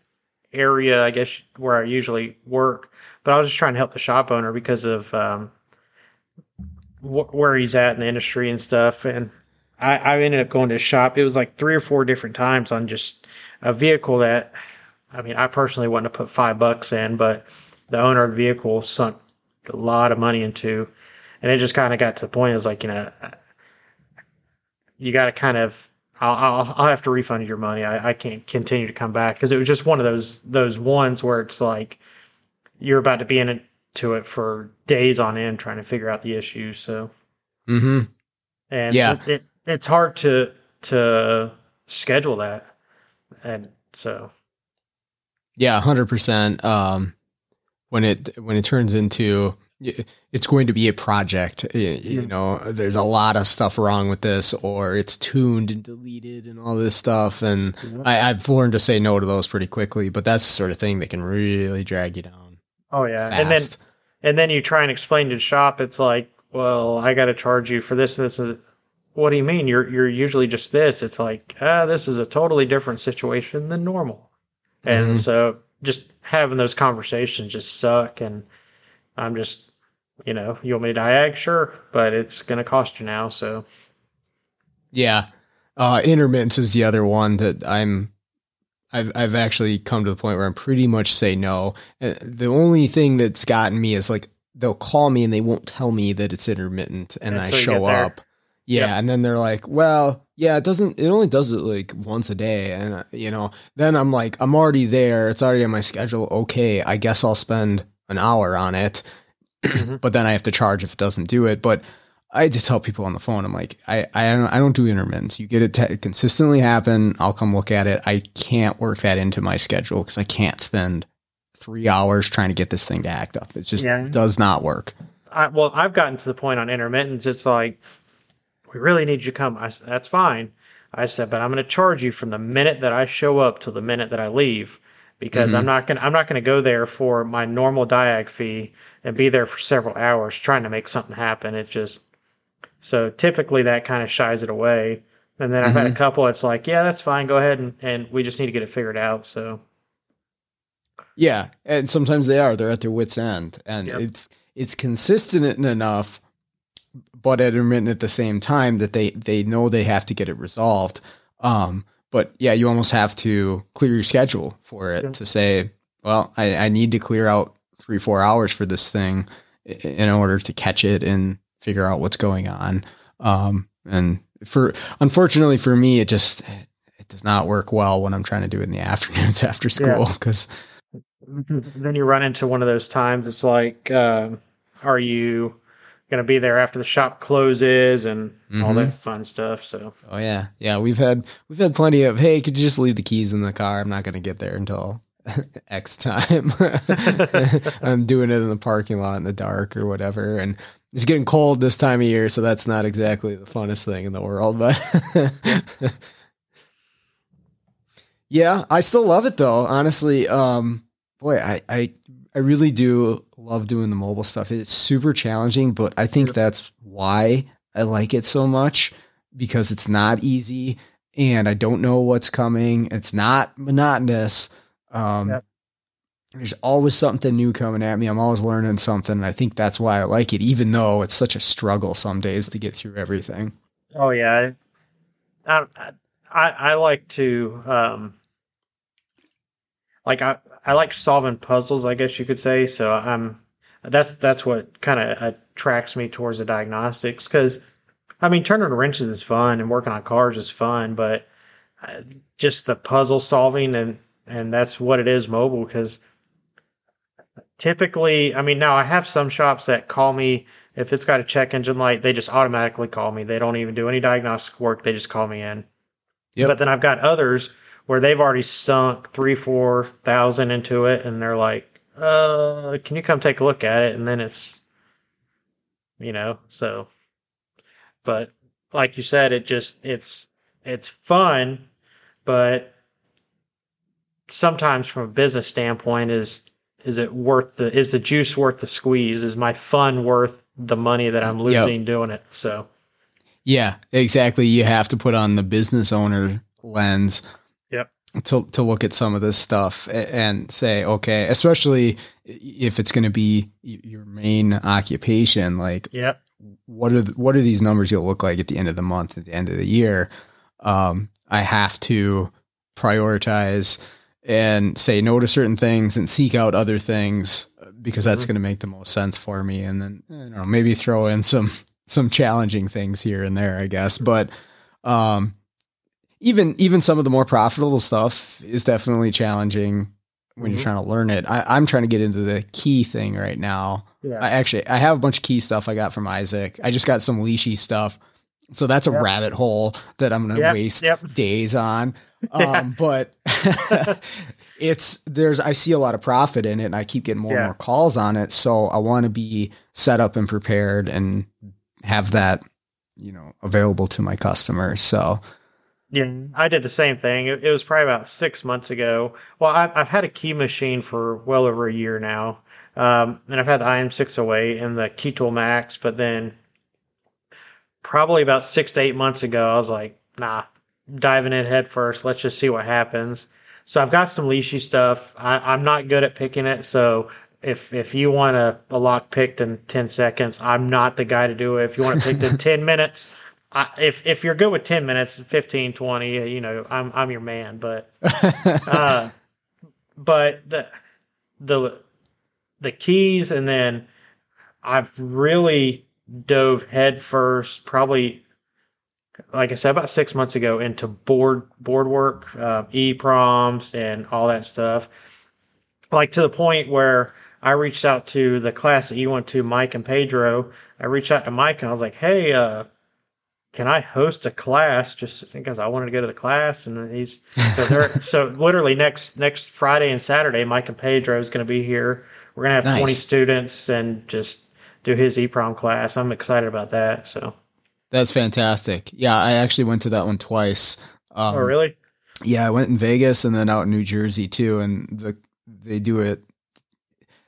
area, I guess, where I usually work. But I was just trying to help the shop owner because of um, wh- where he's at in the industry and stuff. And I, I ended up going to shop. It was like three or four different times on just a vehicle that, I mean, I personally wouldn't have put five bucks in, but the owner of the vehicle sunk a lot of money into. And it just kind of got to the point. It was like, you know, you got to kind of I'll, I'll I'll have to refund your money. I, I can't continue to come back because it was just one of those those ones where it's like you're about to be in it to it for days on end trying to figure out the issues. So hmm and Yeah. it, it it's hard to to schedule that, and so Yeah, hundred percent. When it when it turns into it's going to be a project. You know, there's a lot of stuff wrong with this, or it's tuned and deleted and all this stuff. And I, I've learned to say no to those pretty quickly. But that's the sort of thing that can really drag you down. oh yeah, and then and then you try and explain to the shop, it's like, well, I got to charge you for this. This is. What do you mean? You're you're usually just this. It's like, ah, this is a totally different situation than normal. And Mhm. so just having those conversations just suck. And I'm just, you know, you want me to diag? Sure. But it's going to cost you now. So Yeah. Uh, intermittence is the other one that I'm, I've, I've actually come to the point where I'm pretty much say no. And the only thing that's gotten me is like, they'll call me and they won't tell me that it's intermittent and I Until you show up. Yeah. Yep. And then they're like, well, yeah, it doesn't, it only does it like once a day. And, uh, you know, then I'm like, I'm already there. It's already on my schedule. Okay. I guess I'll spend an hour on it, Mhm. but then I have to charge if it doesn't do it. But I just tell people on the phone, I'm like, I, I don't, I don't do intermittents. You get it to consistently happen. I'll come look at it. I can't work that into my schedule because I can't spend three hours trying to get this thing to act up. It just Yeah. does not work. I, well, I've gotten to the point on intermittents. It's like, we really need you to come. I said, that's fine. I said, but I'm going to charge you from the minute that I show up till the minute that I leave, because Mhm. I'm not going. to I'm not going to go there for my normal diag fee and be there for several hours trying to make something happen. It just so typically that kind of shies it away. And then I've had a Mhm. couple. It's like, yeah, that's fine. Go ahead and, and we just need to get it figured out. So Yeah, and sometimes they are. They're at their wits' end, and Yep. it's it's consistent enough, but intermittent at the same time that they they know they have to get it resolved. Um, but yeah, you almost have to clear your schedule for it Yeah. to say, well, I, I need to clear out three four hours for this thing, in order to catch it and figure out what's going on. Um, and for unfortunately for me, it just it does not work well when I'm trying to do it in the afternoons after school because yeah. then you run into one of those times. It's like, uh, are you going to be there after the shop closes and mm-hmm. all that fun stuff? So, oh yeah, yeah, we've had we've had plenty of hey, could you just leave the keys in the car? I'm not going to get there until X time. I'm doing it in the parking lot in the dark or whatever, and it's getting cold this time of year, so that's not exactly the funnest thing in the world, but yeah, I still love it though. Honestly, um, boy, I, I I really do love doing the mobile stuff. It's super challenging, but I think that's why I like it so much because it's not easy and I don't know what's coming. It's not monotonous. Um, there's always something new coming at me. I'm always learning something. And I think that's why I like it, even though it's such a struggle some days to get through everything. Oh yeah. I, I, I like to, um, like I, I like solving puzzles, I guess you could say. So I'm, that's, that's what kind of attracts me towards the diagnostics. Cause I mean, turning wrenches is fun and working on cars is fun, but uh, just the puzzle solving and, and that's what it is mobile. Cause typically, I mean, now I have some shops that call me if it's got a check engine light, they just automatically call me. They don't even do any diagnostic work. They just call me in. Yep. But then I've got others where they've already sunk three, four thousand into it, and they're like, "Uh, can you come take a look at it?" And then it's, you know, so. But like you said, it just it's it's fun, but sometimes from a business standpoint is is it worth the is the juice worth the squeeze? Is my fun worth the money that I'm losing yep. doing it? So yeah, exactly. You have to put on the business owner lens. To to look at some of this stuff and say, okay, especially if it's going to be your main occupation, like, yep. What are the, what are these numbers going to look like at the end of the month, at the end of the year? Um, I have to prioritize and say no to certain things and seek out other things because that's mm-hmm. going to make the most sense for me. And then you know maybe throw in some some challenging things here and there, I guess. But um, even even some of the more profitable stuff is definitely challenging when mm-hmm. you're trying to learn it. I, am trying to get into the key thing right now. Yeah. I actually I have a bunch of key stuff I got from Isaac. I just got some Lishi stuff. So that's a yep. rabbit hole that I'm going to yep. waste yep. days on. Um, but it's there's I see a lot of profit in it, and I keep getting more yeah. and more calls on it. So I want to be set up and prepared and have that you know available to my customers. So. Yeah, I did the same thing. It, it was probably about six months ago. Well, I, I've had a key machine for well over a year now, um, and I've had the IM608 and the Keytool Max. But then, probably about six to eight months ago, I was like, "Nah, diving in head first. Let's just see what happens. So I've got some Lishi stuff. I, am not good at picking it. So if if you want a, a lock picked in 10 seconds, I'm not the guy to do it. If you want to pick in 10 minutes, I, if if you're good with 10 minutes, 15, 20, you know, I'm I'm your man. But uh, but the the the keys and then I've really dove headfirst probably like I said, about six months ago into board board work, uh, EPROMs, and all that stuff. Like to the point where I reached out to the class that you went to, Mike and Pedro. I reached out to Mike and I was like, "Hey, uh, can I host a class?" Just because I wanted to go to the class, and he's so so literally next next Friday and Saturday, Mike and Pedro is going to be here. We're going to have nice. twenty students and just do his EPROM class. I'm excited about that. So that's fantastic. Yeah, I actually went to that one twice. Um, oh, really? Yeah, I went in Vegas and then out in New Jersey too, and the they do it.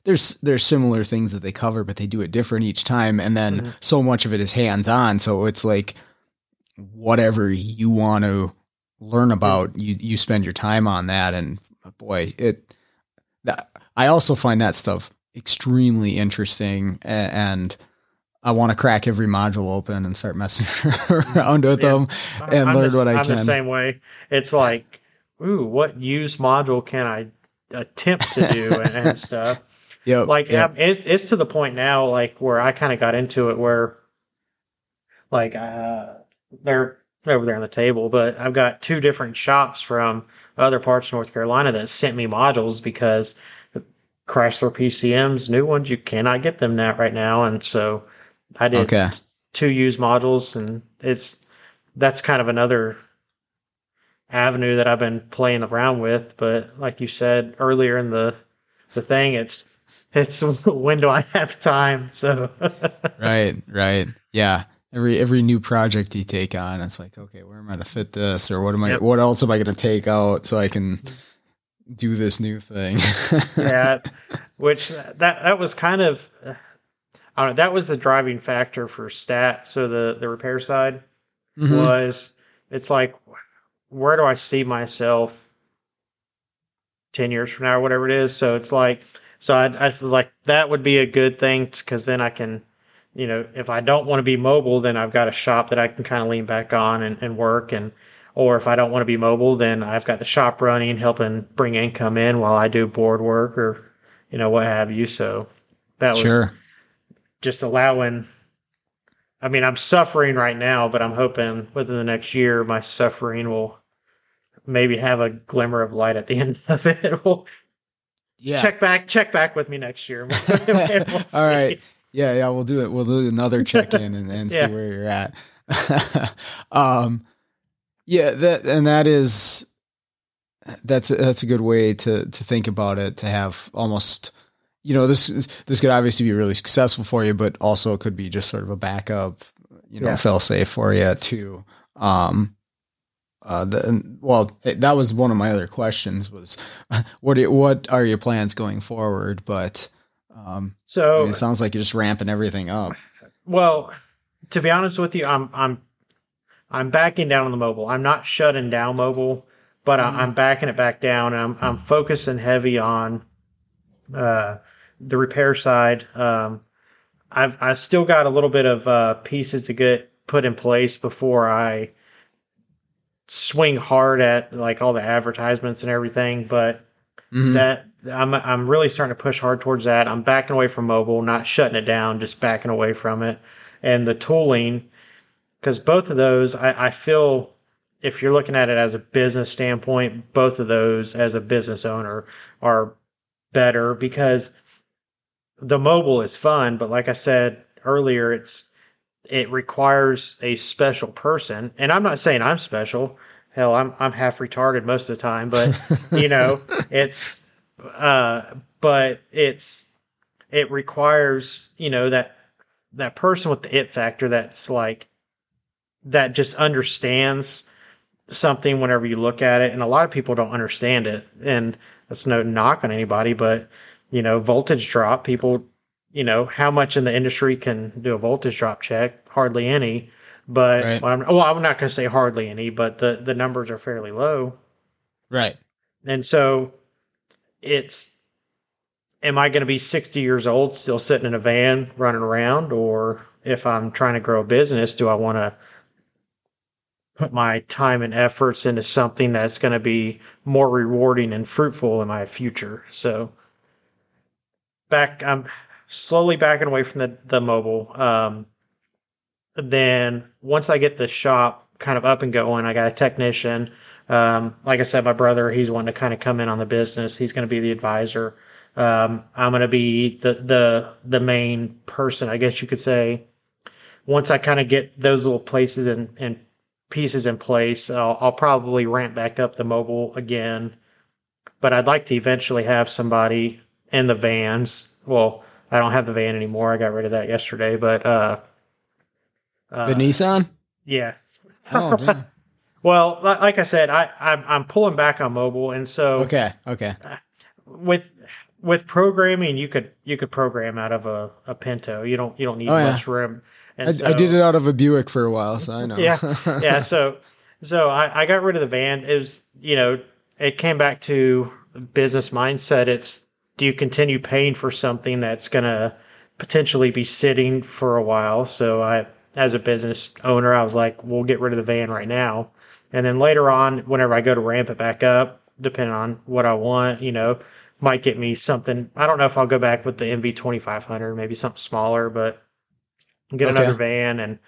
There's there's similar things that they cover, but they do it different each time, and then mm-hmm. so much of it is hands on. So it's like whatever you want to learn about, you you spend your time on that, and boy, it. That, I also find that stuff extremely interesting and, and I want to crack every module open and start messing around with yeah. them and I'm learn the, what I I'm can. I'm the same way. It's like, ooh, what use module can I attempt to do and, and stuff? Yeah, like yep. It's, it's to the point now like where i kind of got into it where like uh they're over there on the table but i've got two different shops from other parts of north carolina that sent me modules because chrysler pcms new ones you cannot get them now right now and so i did Okay. two used modules and it's that's kind of another avenue that i've been playing around with but like you said earlier in the the thing it's it's when do I have time? So right, right. Yeah. Every every new project you take on, it's like, okay, where am I to fit this, or what am I? Yep. What else am I going to take out so I can do this new thing? yeah, which that that was kind of I don't know. That was the driving factor for stat. So the the repair side Mhm. was it's like where do I see myself ten years from now or whatever it is. So it's like so I I was like that would be a good thing because then I can. You know, if I don't want to be mobile, then I've got a shop that I can kind of lean back on and, and work. And or if I don't want to be mobile, then I've got the shop running, helping bring income in while I do board work or you know what have you. So that was Sure. just allowing. I mean, I'm suffering right now, but I'm hoping within the next year my suffering will maybe have a glimmer of light at the end of it. We'll Yeah. check back, check back with me next year. We'll. All right. Yeah, yeah, we'll do it. We'll do another check in and, and Yeah. see where you're at. um, yeah, that and that is that's that's a good way to to think about it. To have almost, you know, this this could obviously be really successful for you, but also it could be just sort of a backup, you know, Yeah. fail safe for you too. Um, uh, the, well, hey, that was one of my other questions was what what are your plans going forward? But um, I So mean, it sounds like you're just ramping everything up. Well, to be honest with you, I'm I'm I'm backing down on the mobile. I'm not shutting down mobile, but I, I'm backing it back down, and I'm I'm focusing heavy on uh, the repair side. Um, I've I still got a little bit of uh, pieces to get put in place before I swing hard at like all the advertisements and everything, but Mhm. that I'm I'm really starting to push hard towards that. I'm backing away from mobile, not shutting it down, just backing away from it. And the tooling, because both of those, I, I feel if you're looking at it as a business standpoint, both of those as a business owner are better because the mobile is fun, but like I said earlier, it's it requires a special person. And I'm not saying I'm special. Hell, I'm I'm half retarded most of the time, but you know, it's uh but it's it requires, you know, that that person with the it factor that's like that just understands something whenever you look at it. And a lot of people don't understand it. And that's no knock on anybody but you know voltage drop people you know how much in the industry can do a voltage drop check? Hardly any. But Right. well, I'm, well i'm not going to say hardly any but the the numbers are fairly low. Right. and so it's am I going to be 60 years old still sitting in a van running around or if I'm trying to grow a business do I want to put my time and efforts into something that's going to be more rewarding and fruitful in my future. So back I'm slowly backing away from the the mobile um then once I get the shop kind of up and going, I got a technician. Um, like I said, my brother, he's wanting to kind of come in on the business. He's going to be the advisor. Um, I'm going to be the, the, the main person, I guess you could say. Once I kind of get those little places and, and pieces in place, I'll, I'll probably ramp back up the mobile again. But I'd like to eventually have somebody in the vans. Well, I don't have the van anymore. I got rid of that yesterday, but, uh, uh, The Nissan? yeah. Oh. Well, like I said, I I'm, I'm pulling back on mobile, and so Okay. Okay. Uh, with with programming, you could you could program out of a, a Pinto. You don't you don't need Oh, yeah. much room. And I, so, I did it out of a Buick for a while, so I know. Yeah. yeah. So so I, I got rid of the van. It was you know it came back to business mindset. It's do you continue paying for something that's gonna potentially be sitting for a while? So I as a business owner, I was like, we'll get rid of the van right now. And then later on, whenever I go to ramp it back up, depending on what I want, you know, might get me something. I don't know if I'll go back with the NV twenty five hundred, maybe something smaller, but get Okay. another van and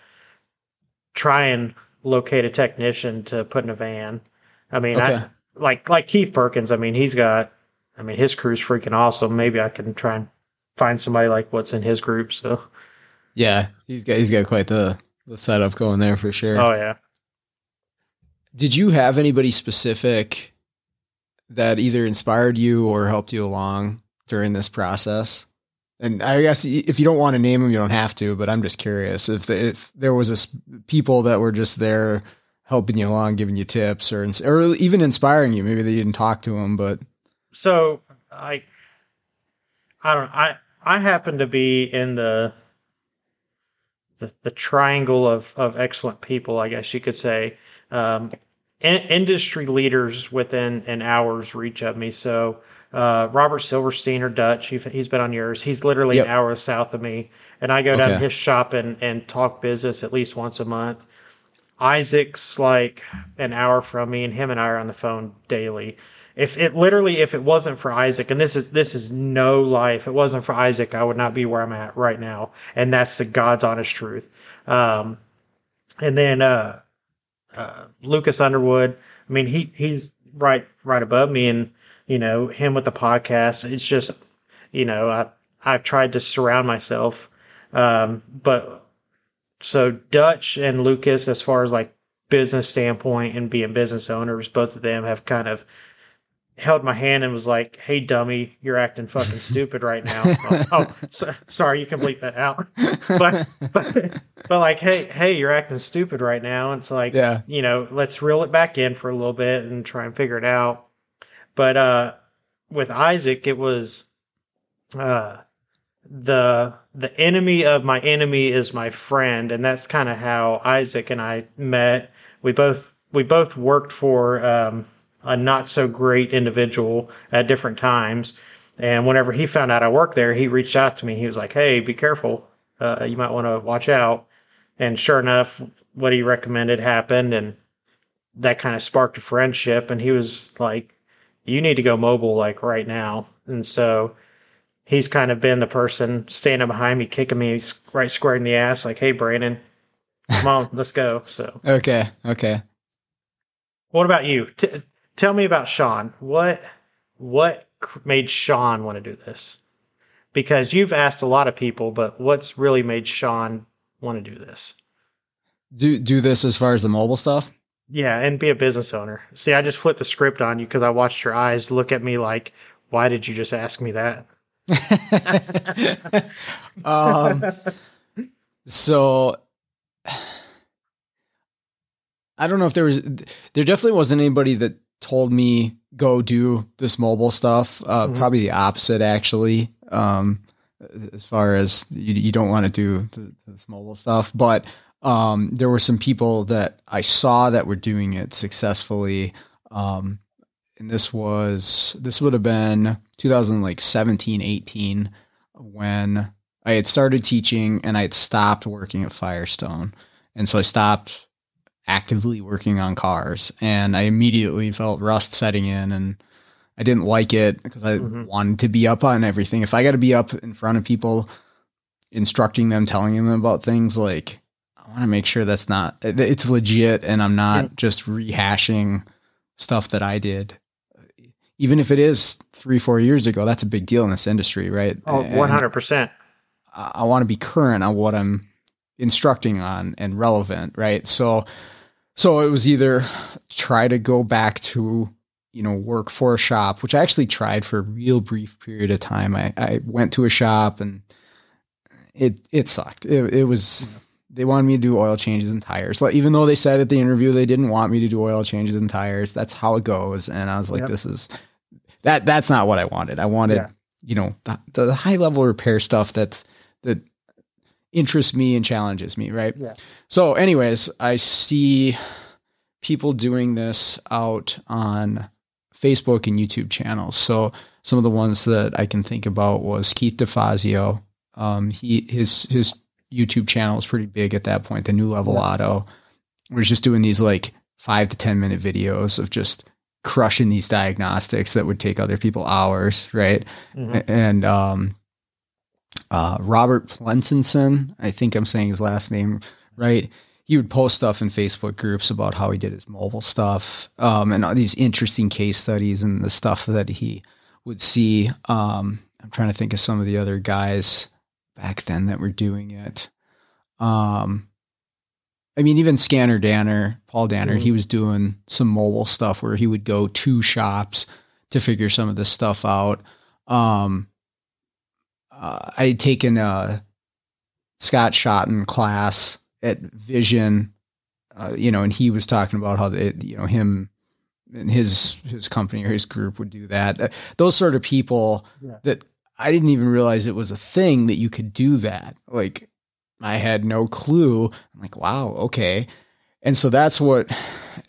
try and locate a technician to put in a van. I mean, Okay. I, like like Keith Perkins. I mean, he's got. I mean, his crew's freaking awesome. Maybe I can try and find somebody like what's in his group. So, Yeah, he's got he's got quite the the setup going there for sure. oh yeah. Did you have anybody specific that either inspired you or helped you along during this process? And I guess if you don't want to name them, you don't have to. But I'm just curious if, the, if there was a s people that were just there helping you along, giving you tips, or or even inspiring you. Maybe they didn't talk to them, but so I I don't I I happen to be in the the, the triangle of, of excellent people, I guess you could say. Um, in, industry leaders within an hour's reach of me. So uh, Robert Silverstein or Dutch, he's been on yours. He's literally Yep. an hour south of me, and I go down to his shop and, and talk business at least once a month. Isaac's like an hour from me, and him and I are on the phone daily. If it literally, if it wasn't for Isaac, and this is this is no lie, if it wasn't for Isaac, I would not be where I'm at right now, and that's the God's honest truth. Um, and then uh, uh, Lucas Underwood, I mean, he he's right right above me, and you know him with the podcast. It's just, you know, I I've tried to surround myself, um, but so Dutch and Lucas, as far as like business standpoint and being business owners, both of them have kind of held my hand and was like, "Hey, dummy, you're acting fucking stupid right now." oh, oh, so, sorry, you can bleep that out. But, but but like, hey, hey, you're acting stupid right now. It's like, yeah, you know, let's reel it back in for a little bit and try and figure it out. But uh, with Isaac, it was uh, the the enemy of my enemy is my friend, and that's kind of how Isaac and I met. We both we both worked for um, a not so great individual at different times. And whenever he found out I worked there, he reached out to me. He was like, "Hey, be careful. Uh, you might want to watch out." And sure enough, what he recommended happened, and that kind of sparked a friendship. And he was like, "You need to go mobile like right now." And so he's kind of been the person standing behind me, kicking me right square in the ass, like, "Hey, Brandon, come on, let's go." So, okay, okay. what about you? T- tell me about Sean. What what made Sean want to do this? Because you've asked a lot of people, but what's really made Sean want to do this? Do do this as far as the mobile stuff. Yeah, and be a business owner. See, I just flipped the script on you because I watched your eyes look at me like, "Why did you just ask me that?" um, so I don't know if there was, there definitely wasn't anybody that told me go do this mobile stuff. Uh, Mhm. Probably the opposite, actually. Um, as far as you, you don't want to do th- this mobile stuff, but um, there were some people that I saw that were doing it successfully. Um, and this was this would have been 2017 18 when I had started teaching and I had stopped working at Firestone. And so I stopped actively working on cars and I immediately felt rust setting in and I didn't like it because I Mhm. wanted to be up on everything. If I got to be up in front of people, instructing them, telling them about things, like I want to make sure that's not, it's legit and I'm not Yeah. just rehashing stuff that I did. Even if it is three, four years ago, that's a big deal in this industry, right? Oh, one hundred percent. I I want to be current on what I'm instructing on and relevant, right? So, so it was either try to go back to, you know, work for a shop, which I actually tried for a real brief period of time. I, I went to a shop and it, it sucked. It, it was, they wanted me to do oil changes and tires. Like, even though they said at the interview they didn't want me to do oil changes and tires, that's how it goes. And I was like, Yep. this is that. That's not what I wanted. I wanted, Yeah. you know, the, the high level repair stuff that's that interests me and challenges me, right? Yeah. So, anyways, I see people doing this out on Facebook and YouTube channels. So, some of the ones that I can think about was Keith DeFazio. Um, he his his YouTube channel is pretty big at that point. The New Level Yeah. Auto, we're just doing these like five to ten minute videos of just crushing these diagnostics that would take other people hours, right? Mhm. And um, uh, Robert Plensinson, I think I'm saying his last name right. He would post stuff in Facebook groups about how he did his mobile stuff um, and all these interesting case studies and the stuff that he would see. Um, I'm trying to think of some of the other guys back then that were doing it. Um, I mean, even Scanner Danner, Paul Danner, Mhm. he was doing some mobile stuff where he would go to shops to figure some of this stuff out. Um, uh, I had taken a Scott Shotton class at Vision, uh, you know, and he was talking about how they, you know, him and his his company or his group would do that. Uh, Those sort of people Yeah. that I didn't even realize it was a thing that you could do that. Like I had no clue. I'm like, wow, okay. And so that's what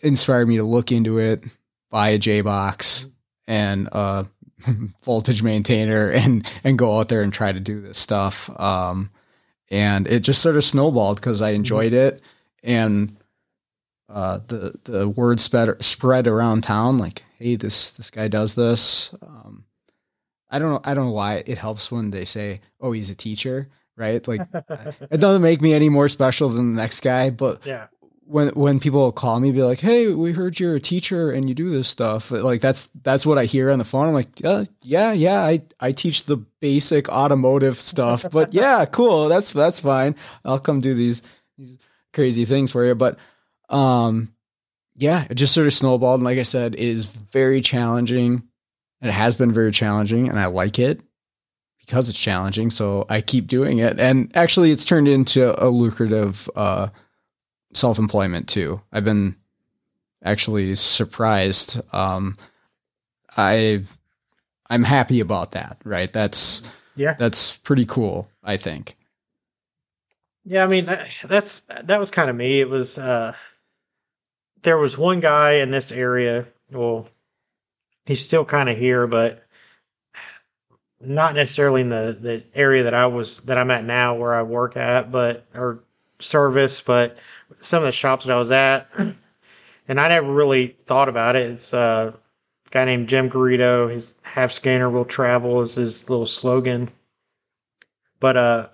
inspired me to look into it, buy a J box and a voltage maintainer and and go out there and try to do this stuff. Um and it just sort of snowballed because I enjoyed it and uh, the the word spread spread around town like hey this this guy does this um, I don't know I don't know why it helps when they say oh he's a teacher right like it doesn't make me any more special than the next guy but yeah. When when people call me be like hey we heard you're a teacher and you do this stuff. Like that's that's what i hear on the phone. I'm like uh, yeah yeah i i teach the basic automotive stuff. But yeah cool. That's that's fine. I'll come do these these crazy things for you. But um yeah it just sort of snowballed. And like i said it is very challenging. It has been very challenging and i like it because it's challenging. So i keep doing it. And actually it's turned into a lucrative uh self-employment too. I've been actually surprised. Um, I I'm happy about that. Right? That's Yeah. that's pretty cool. I think. Yeah, I mean that, that's that was kind of me. It was uh there was one guy in this area. Well, he's still kind of here, but not necessarily in the the area that I was that I'm at now, where I work at, but or service, but some of the shops that I was at, and I never really thought about it. It's uh, a guy named Jim Garrido. His half scanner will travel is his little slogan. But uh,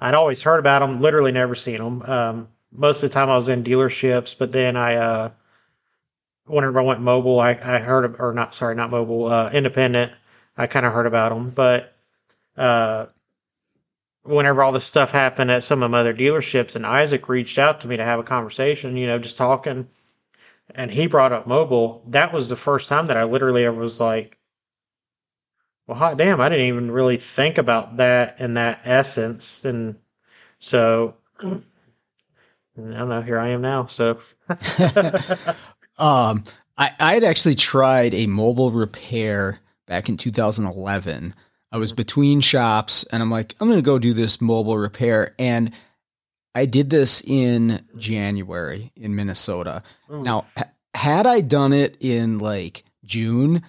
I'd always heard about them, literally never seen them. Um, most of the time I was in dealerships, but then I, uh, whenever I went mobile, I, I heard of, or not, sorry, not mobile, uh, independent, I kind of heard about them. But, uh, whenever all this stuff happened at some of my other dealerships and Isaac reached out to me to have a conversation, you know, just talking, and he brought up mobile, that was the first time that I literally ever was like, well, hot damn, I didn't even really think about that in that essence. And so, I don't know, here I am now. So, um, I I had actually tried a mobile repair back in 2011. I was between shops, and I'm like, I'm gonna go do this mobile repair, and I did this in January in Minnesota. Now, ha- had I done it in like June,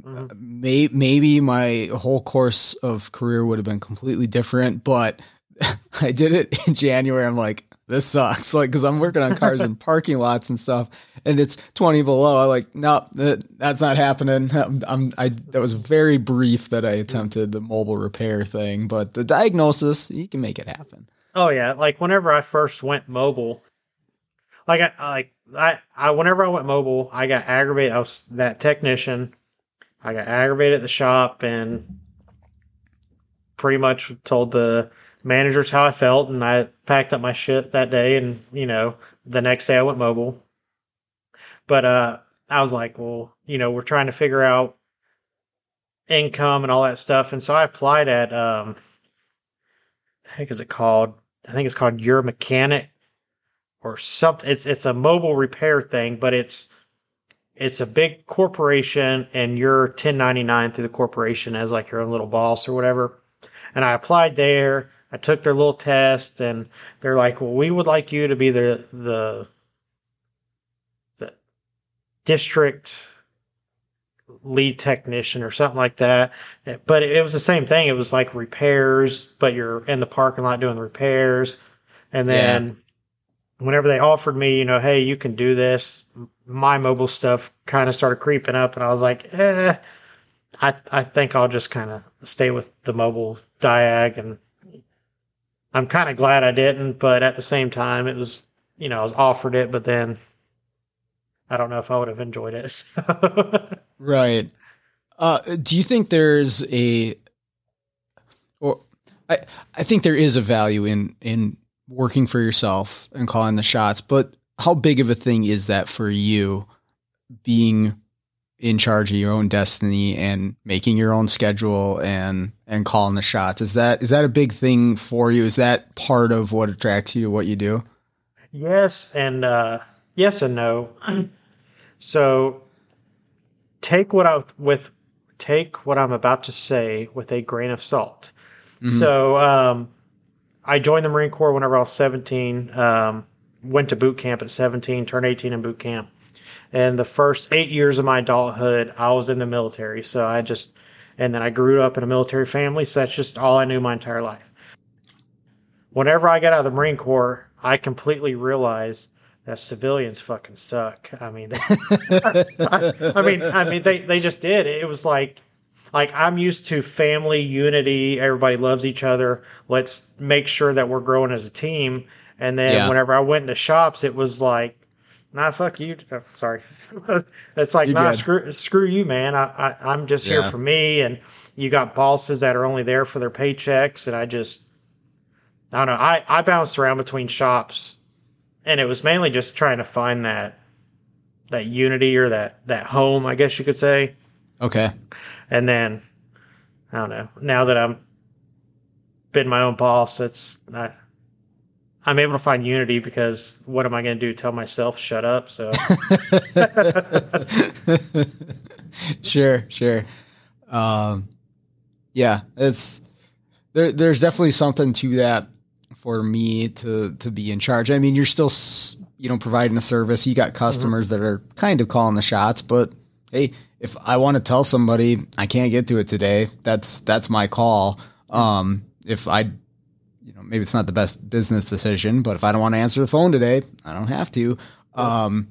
Mhm. may, maybe my whole course of career would have been completely different. But I did it in January. I'm like, this sucks. Like, because I'm working on cars in parking lots and stuff, and it's 20 below. I'm like, no, that, that's not happening. I'm, I'm, I that was very brief that I attempted the mobile repair thing, but the diagnosis, you can make it happen. Oh yeah, like whenever I first went mobile, like I like I, I whenever I went mobile, I got aggravated. I was that technician. I got aggravated at the shop and pretty much told the managers how I felt, and I packed up my shit that day. And you know, the next day I went mobile. But uh, I was like, well, you know, we're trying to figure out income and all that stuff, and so I applied at um, the heck is it called? I think it's called YourMechanic or something. It's it's a mobile repair thing, but it's it's a big corporation and you're 1099 through the corporation as like your own little boss or whatever. And I applied there. I took their little test and they're like, "Well, we would like you to be the the the district lead technician or something like that." But it was the same thing. It was like repairs, but you're in the parking lot doing the repairs. And then whenever they offered me, you know, hey, you can do this, my mobile stuff kind of started creeping up, and I was like, eh, I I think I'll just kind of stay with the mobile diag, and I'm kind of glad I didn't, but at the same time, it was you know I was offered it, but then I don't know if I would have enjoyed it. So. right. Uh, do you think there's a or I I think there is a value in in working for yourself and calling the shots, but how big of a thing is that for you being in charge of your own destiny and making your own schedule and and calling the shots? Is that is that a big thing for you? Is that part of what attracts you to what you do? Yes, and uh, yes and no. so take what I with take what I'm about to say with a grain of salt. Mm-hmm. So um, I joined the Marine Corps whenever I was 17. Um, went to boot camp at 17, turned 18 in boot camp. And the first eight years of my adulthood, I was in the military. So I just, and then I grew up in a military family. So that's just all I knew my entire life. Whenever I got out of the Marine Corps, I completely realized that civilians fucking suck. I mean, they, I, I, mean, I mean, they, they just did. It was like, like I'm used to family unity. Everybody loves each other. Let's make sure that we're growing as a team. And then yeah. whenever I went into shops, it was like, nah, fuck you. Oh, sorry. it's like, You're nah, screw, screw you, man. I, I, am just yeah. here for me. And you got bosses that are only there for their paychecks. And I just, I don't know. I, I bounced around between shops and it was mainly just trying to find that, that unity or that, that home, I guess you could say. Okay. And then, I don't know. Now that I'm been my own boss, it's, I, I'm able to find unity because what am I going to do? Tell myself shut up. So sure, sure. Um, yeah, it's there. There's definitely something to that for me to to be in charge. I mean, you're still you know providing a service. You got mm-hmm. customers mm-hmm. that are kind of calling the shots, but hey, if I want to tell somebody I can't get to it today, that's that's my call. Um, if I you know, maybe it's not the best business decision, but if I don't want to answer the phone today, I don't have to. Um,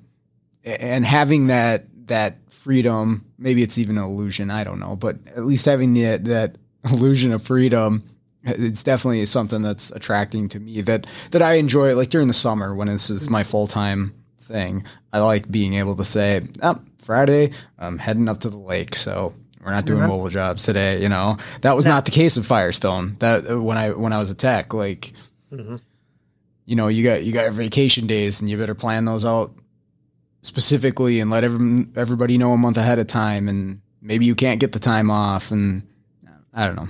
and having that that freedom, maybe it's even an illusion, I don't know, but at least having the, that illusion of freedom, it's definitely something that's attracting to me that that I enjoy. Like during the summer when this is my full time thing, I like being able to say, "Oh, Friday, I'm heading up to the lake, so we're not doing mm-hmm. mobile jobs today. You know, that was not the case at Firestone. That uh, when I when I was a tech, like, mm-hmm. you know, you got you got your vacation days, and you better plan those out specifically and let every, everybody know a month ahead of time. And maybe you can't get the time off, and I don't know.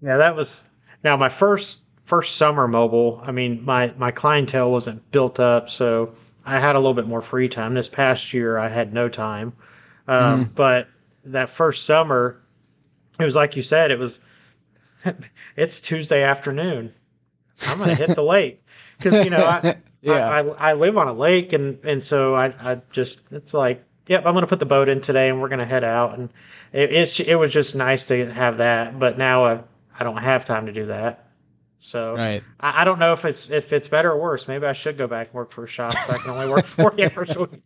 Yeah, that was now my first first summer mobile. I mean, my my clientele wasn't built up, so I had a little bit more free time. This past year, I had no time. Um, mm-hmm. But that first summer, it was like you said, it was it's Tuesday afternoon. I'm gonna hit the lake because you know I, yeah. I, I, I live on a lake and and so I I just it's like yep I'm gonna put the boat in today and we're gonna head out and it, it's it was just nice to have that but now I I don't have time to do that so right. I, I don't know if it's if it's better or worse maybe I should go back and work for a shop so I can only work forty hours a week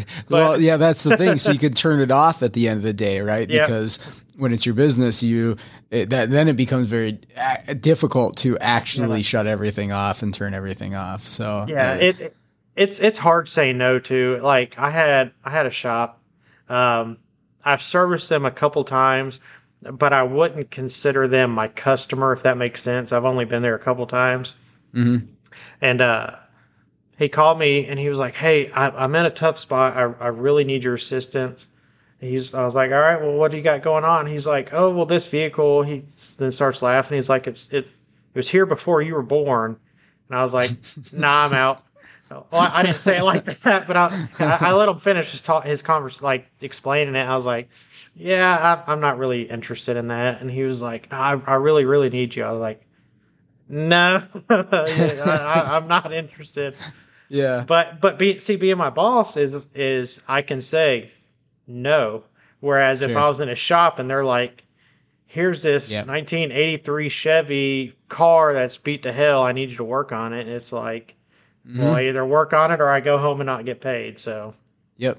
well, yeah, that's the thing. So you can turn it off at the end of the day, right? Yep. Because when it's your business, you it, that then it becomes very difficult to actually yeah. shut everything off and turn everything off. So yeah, uh, it, it, it's it's hard saying no to. Like I had I had a shop. Um, I've serviced them a couple times, but I wouldn't consider them my customer if that makes sense. I've only been there a couple times, mm-hmm. and uh, he called me and he was like, "Hey, I, am in a tough spot. I, I really need your assistance." He's, I was like, "All right, well, what do you got going on?" He's like, "Oh, well, this vehicle." He then starts laughing. He's like, "It, it, it was here before you were born," and I was like, "Nah, I'm out." Well, I, I didn't say it like that, but I, I, I let him finish his talk, his conversation, like explaining it. I was like, "Yeah, I, I'm not really interested in that," and he was like, no, I, I really, really need you." I was like, "No, I, I'm not interested." Yeah. But but be, see, being my boss is is I can say no. Whereas if I was in a shop and they're like, "Here's this yep. 1983 Chevy car that's beat to hell. I need you to work on it," and it's like, Well, I either work on it or I go home and not get paid. So, Yep.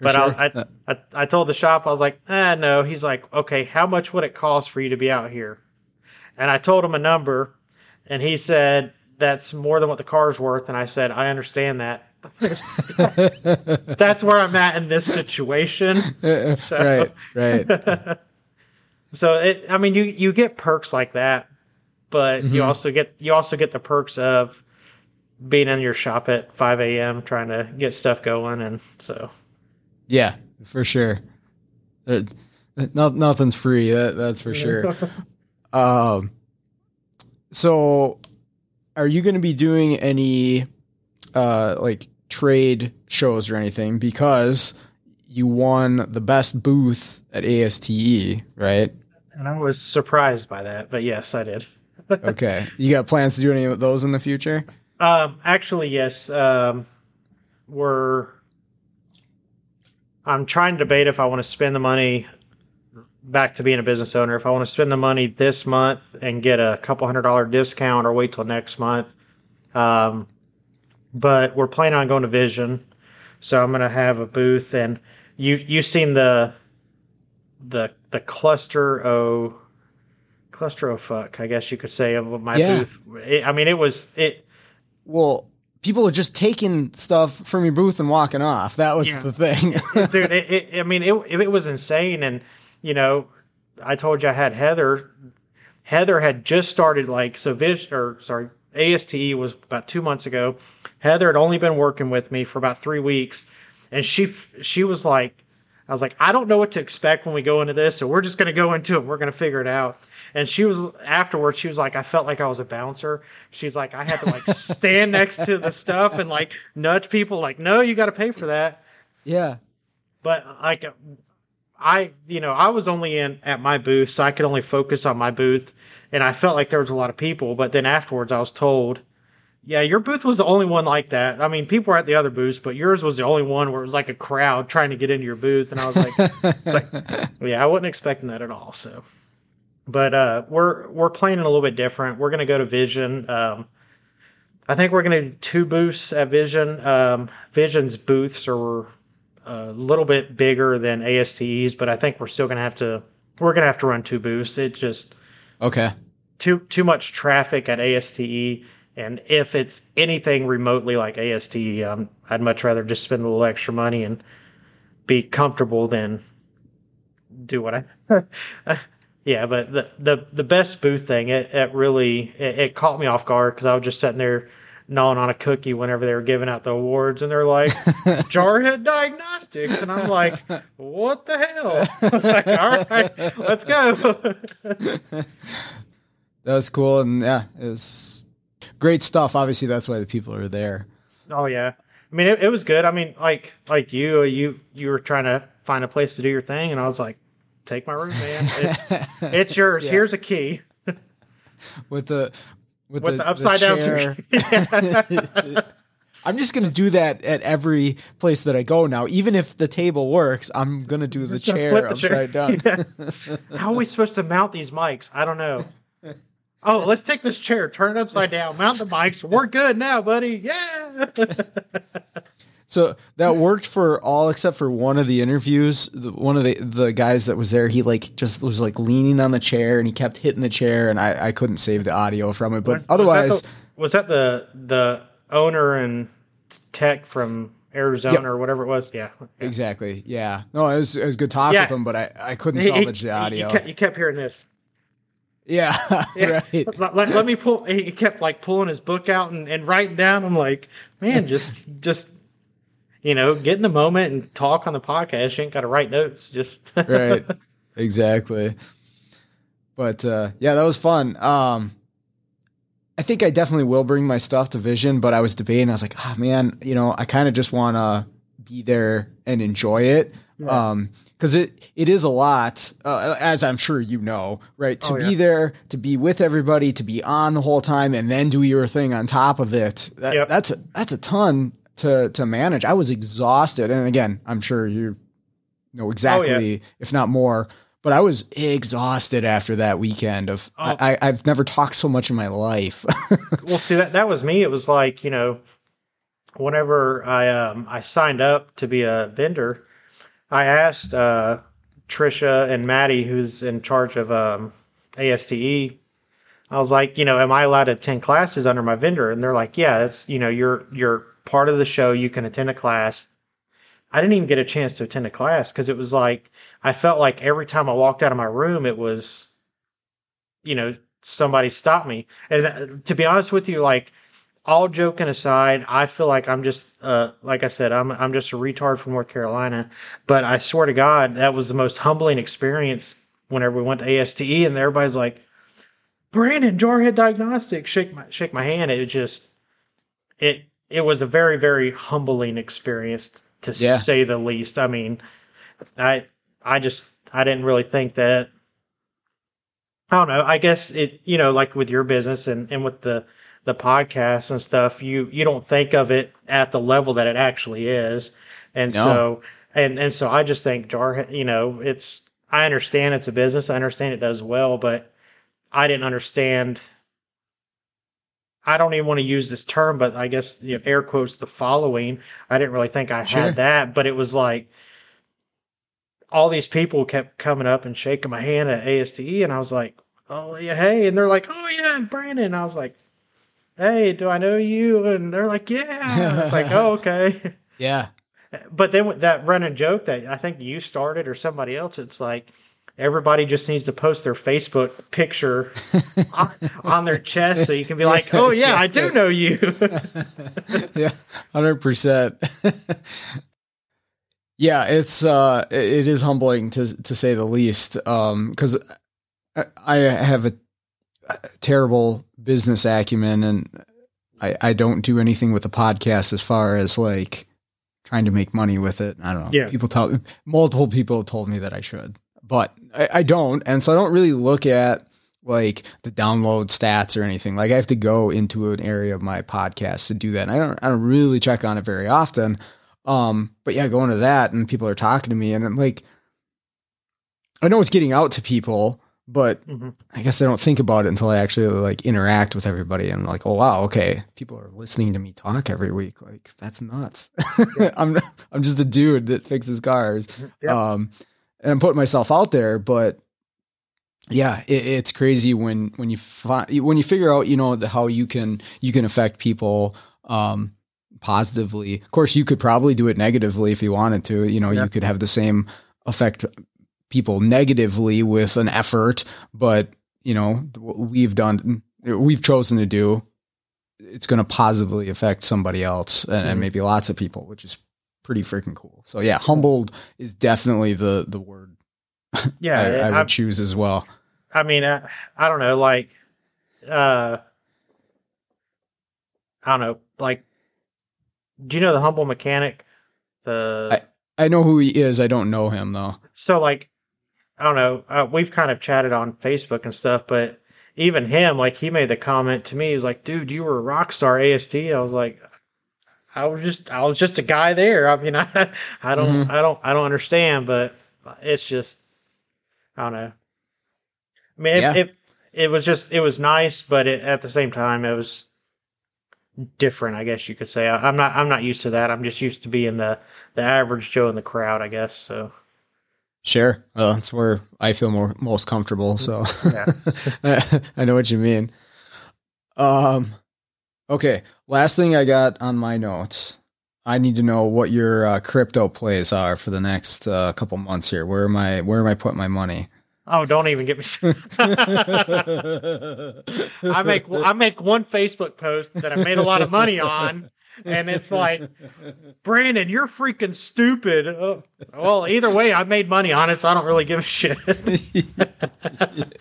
But sure. I, Uh, I, I, I told the shop, I was like, eh, no. He's like, okay, how much would it cost for you to be out here? And I told him a number, and he said, that's more than what the car's worth. And I said, I understand that. that's where I'm at in this situation. So- right. Right. So it, I mean, you you get perks like that, but you Mhm. also get you also get the perks of being in your shop at 5 a.m. trying to get stuff going, and so Yeah, for sure. Uh, no, nothing's free. That, that's for sure. Um, so, are you going to be doing any uh, like trade shows or anything? Because you won the best booth at ASTE, right? and I was surprised by that, but yes, I did. Okay, you got plans to do any of those in the future? Um, actually, yes. Um, we're. I'm trying to debate if I want to spend the money back to being a business owner. If I want to spend the money this month and get a couple hundred dollar discount, or wait till next month. Um, but we're planning on going to Vision, so I'm going to have a booth. And you you've seen the the the cluster O fuck, I guess you could say of my Yeah. booth. It, I mean, it was it. Well, people are just taking stuff from your booth and walking off. That was Yeah. the thing. dude it, it, i mean it, it was insane and you know i told you i had heather. Heather had just started like so vision or sorry aste was about two months ago. Heather had only been working with me for about three weeks and she she was like i was like i don't know what to expect when we go into this so we're just going to go into it we're going to figure it out. And she was afterwards she was like i felt like i was a bouncer. She's like i had to like stand next to the stuff and like nudge people like no you got to pay for that. Yeah. but like I, you know, I was only in at my booth, so I could only focus on my booth, and I felt like there was a lot of people. But then afterwards, I was told, "Yeah, your booth was the only one like that. I mean, people were at the other booths, but yours was the only one where it was like a crowd trying to get into your booth." And I was like, "It's like, yeah, I wasn't expecting that at all." So, but uh, we're we're playing it a little bit different. We're gonna go to Vision. Um, I think we're gonna do two booths at Vision. Um, Vision's booths are a little bit bigger than ASTE's, but I think we're still gonna have to we're gonna have to run two booths. It just okay. too too much traffic at ASTE, and if it's anything remotely like ASTE, um, I'd much rather just spend a little extra money and be comfortable than do what I. yeah, but the the the best booth thing it, it really it, it caught me off guard because I was just sitting there gnawing on a cookie whenever they were giving out the awards, and they're like Jarhead Diagnostics, and I'm like, what the hell? I was like, all right, let's go. That was cool, and yeah, it's great stuff. Obviously, that's why the people are there. Oh yeah. I mean, it, it was good. I mean, like like you, uh, you you were trying to find a place to do your thing, and I was like, take my room, man. It's, it's yours. Yeah. Here's a key with the with, with the, upside down. chair. chair. I'm just gonna do that at every place that I go now. Even if the table works, I'm gonna do the chair the chair. upside down. Yeah. How are we supposed to mount these mics? I don't know. Oh, let's take this chair, turn it upside down, mount the mics. We're good now, buddy. Yeah. So that worked for all except for one of the interviews. The, one of the the guys that was there, he like just was like leaning on the chair and he kept hitting the chair, and I, I couldn't save the audio from it. But Was- otherwise, was that, the, was that the the owner and tech from Arizona Yep. or whatever it was? Yeah. exactly, yeah. No, it was it was good talk Yeah. with him, but I, I couldn't He- he- salvage the audio. You kept, you kept hearing this. yeah, Yeah. right. Let, let- let me pull. He kept like pulling his book out and, and writing down. I'm like, man, just just you know, get in the moment and talk on the podcast. You ain't got to write notes. Just right exactly but uh yeah that was fun um i think i definitely will bring my stuff to vision but i was debating i was like oh man you know i kind of just want to be there and enjoy it Yeah. um because it it is a lot uh, as i'm sure you know right to Oh, be there to be with everybody to be on the whole time and then do your thing on top of it that, Yep. that's a that's a ton to to manage i was exhausted and again i'm sure you know exactly if not more but i was exhausted after that weekend of Oh. I, i've never talked so much in my life well, see that that was me. It was like you know, whenever I um, I signed up to be a vendor, I asked uh, Trisha and Maddie, who's in charge of um, ASTE. I was like, you know, am I allowed to attend classes under my vendor? And they're like, yeah, that's you know, you're you're part of the show. You can attend a class. I didn't even get a chance to attend a class because it was like I felt like every time I walked out of my room, it was, you know, somebody stopped me. And to be honest with you, like all joking aside, I feel like I'm just, uh, like I said, I'm I'm just a retard from North Carolina. But I swear to God, that was the most humbling experience whenever we went to ASTE, and everybody's like, "Brandon, Jarhead Diagnostics, shake my shake my hand." It just, it it was a very very humbling experience to Yeah. say the least. I mean, I I just I didn't really think that. I don't know. I guess it you know like with your business and and with the the podcasts and stuff, you you don't think of it at the level that it actually is, and No. so and and so I just think Jar, you know, it's I understand it's a business, I understand it does well, but I didn't understand. I don't even want to use this term, but I guess you know, air quotes the following. I didn't really think I Sure. had that, but it was like all these people kept coming up and shaking my hand at ASTE, and I was like, "Oh yeah, hey," and they're like, "Oh yeah, Brandon." And I was like, "Hey, do I know you?" And they're like, "Yeah." It's like, "Oh okay." Yeah. But then with that running joke that I think you started or somebody else, it's like everybody just needs to post their Facebook picture on, on their chest so you can be like, "Oh yeah, I do know you." yeah, hundred percent. Yeah, it's uh, it- is humbling to to say the least. Um, because I, I have a, terrible business acumen, and I I don't do anything with the podcast as far as like trying to make money with it. I don't know. Yeah. People tell multiple people have told me that I should, but I, I don't, and so I don't really look at like the download stats or anything. Like I have to go into an area of my podcast to do that. And I don't I don't really check on it very often. Um, but yeah, going to that and people are talking to me and I'm like I know it's getting out to people, but Mhm. I guess I don't think about it until I actually like interact with everybody and like, oh wow, okay, people are listening to me talk every week. Like that's nuts. I'm I'm just a dude that fixes cars. Yeah. Um, and I'm putting myself out there, but yeah, it, it's crazy when when you find when you figure out you know the, how you can you can affect people um, positively. Of course, you could probably do it negatively if you wanted to. You know, Yeah. you could have the same affect people negatively with an effort, but you know what we've done, we've chosen to do. It's going to positively affect somebody else and, and Mhm. maybe lots of people, which is pretty freaking cool. So yeah, humbled is definitely the the word yeah, I, I would I, choose as well. I mean, I, I don't know, like, uh, I don't know, like, do you know the humble mechanic? The I know who he is. I don't know him though. so like, I don't know. Uh, we've kind of chatted on Facebook and stuff, but even him, like, he made the comment to me. He was like, "Dude, you were a rock star AST." I was like, "I was just, I was just a guy there." I mean, I, I don't, Mhm. I don't, I don't understand, but it's just, I don't know. I mean, Yeah. it, it, it was just, it was nice, but it, at the same time, it was different. I guess you could say. I, I'm not, I'm not used to that. I'm just used to being the, the average Joe in the crowd. I guess so. Sure. Well, that's where I feel more most comfortable. So Yeah. I know what you mean. Um, okay. Last thing I got on my notes. I need to know what your uh, crypto plays are for the next uh, couple months here. Where am I? Where am I putting my money? Oh, don't even get me. I make I make one Facebook post that I made a lot of money on, and it's like, Brandon, you're freaking stupid. Oh, well, either way, I made money on it, so I don't really give a shit.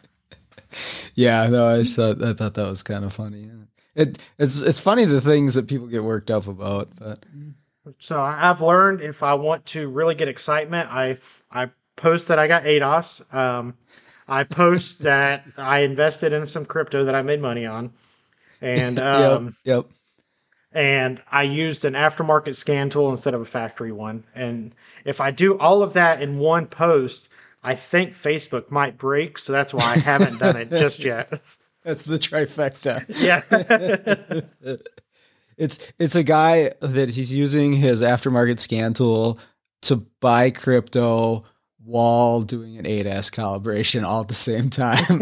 yeah, no, I just thought I thought that was kind of funny. It it's it's funny the things that people get worked up about, but so I've learned if I want to really get excitement, I I post that I got ADAS. Um, I post that I invested in some crypto that I made money on, and um, yep, yep. and I used an aftermarket scan tool instead of a factory one. And if I do all of that in one post, I think Facebook might break. So that's why I haven't done it just yet. That's the trifecta. yeah. it's it's a guy that he's using his aftermarket scan tool to buy crypto while doing an ADAS calibration all at the same time.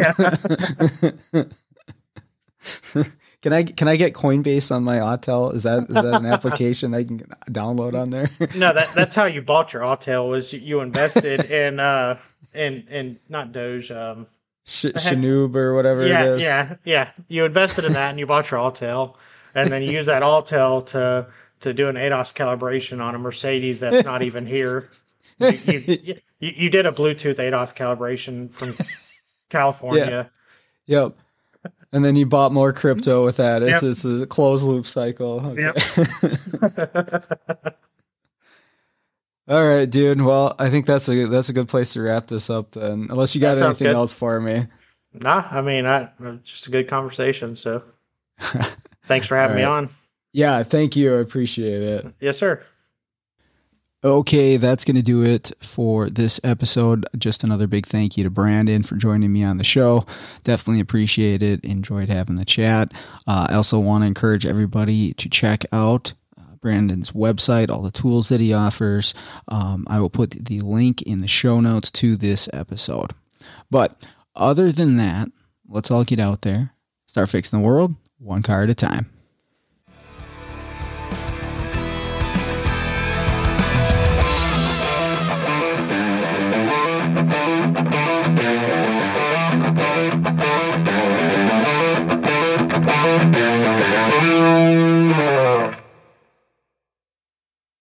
can I can I get Coinbase on my Autel? Is that is that an application I can download on there? no, that that's how you bought your Autel was you invested in uh in in not Doge um Sh- Shanoob or whatever yeah, it is. Yeah, yeah. You invested in that and you bought your Autel and then you use that Autel to to do an ADAS calibration on a Mercedes that's not even here. You, you, you, you did a Bluetooth ADAS calibration from California. Yeah. Yep. And then you bought more crypto with that. It's, Yep. it's a closed loop cycle. Okay. Yep. All right, dude. Well, I think that's a that's a good place to wrap this up then. Unless you got anything good. else for me. nah, I mean, I, just a good conversation. So thanks for having me on. Yeah, thank you. I appreciate it. Yes, sir. Okay, that's going to do it for this episode. Just another big thank you to Brandon for joining me on the show. Definitely appreciate it. Enjoyed having the chat. Uh, I also want to encourage everybody to check out uh, Brandon's website, all the tools that he offers. Um, I will put the link in the show notes to this episode. But other than that, let's all get out there, start fixing the world one car at a time.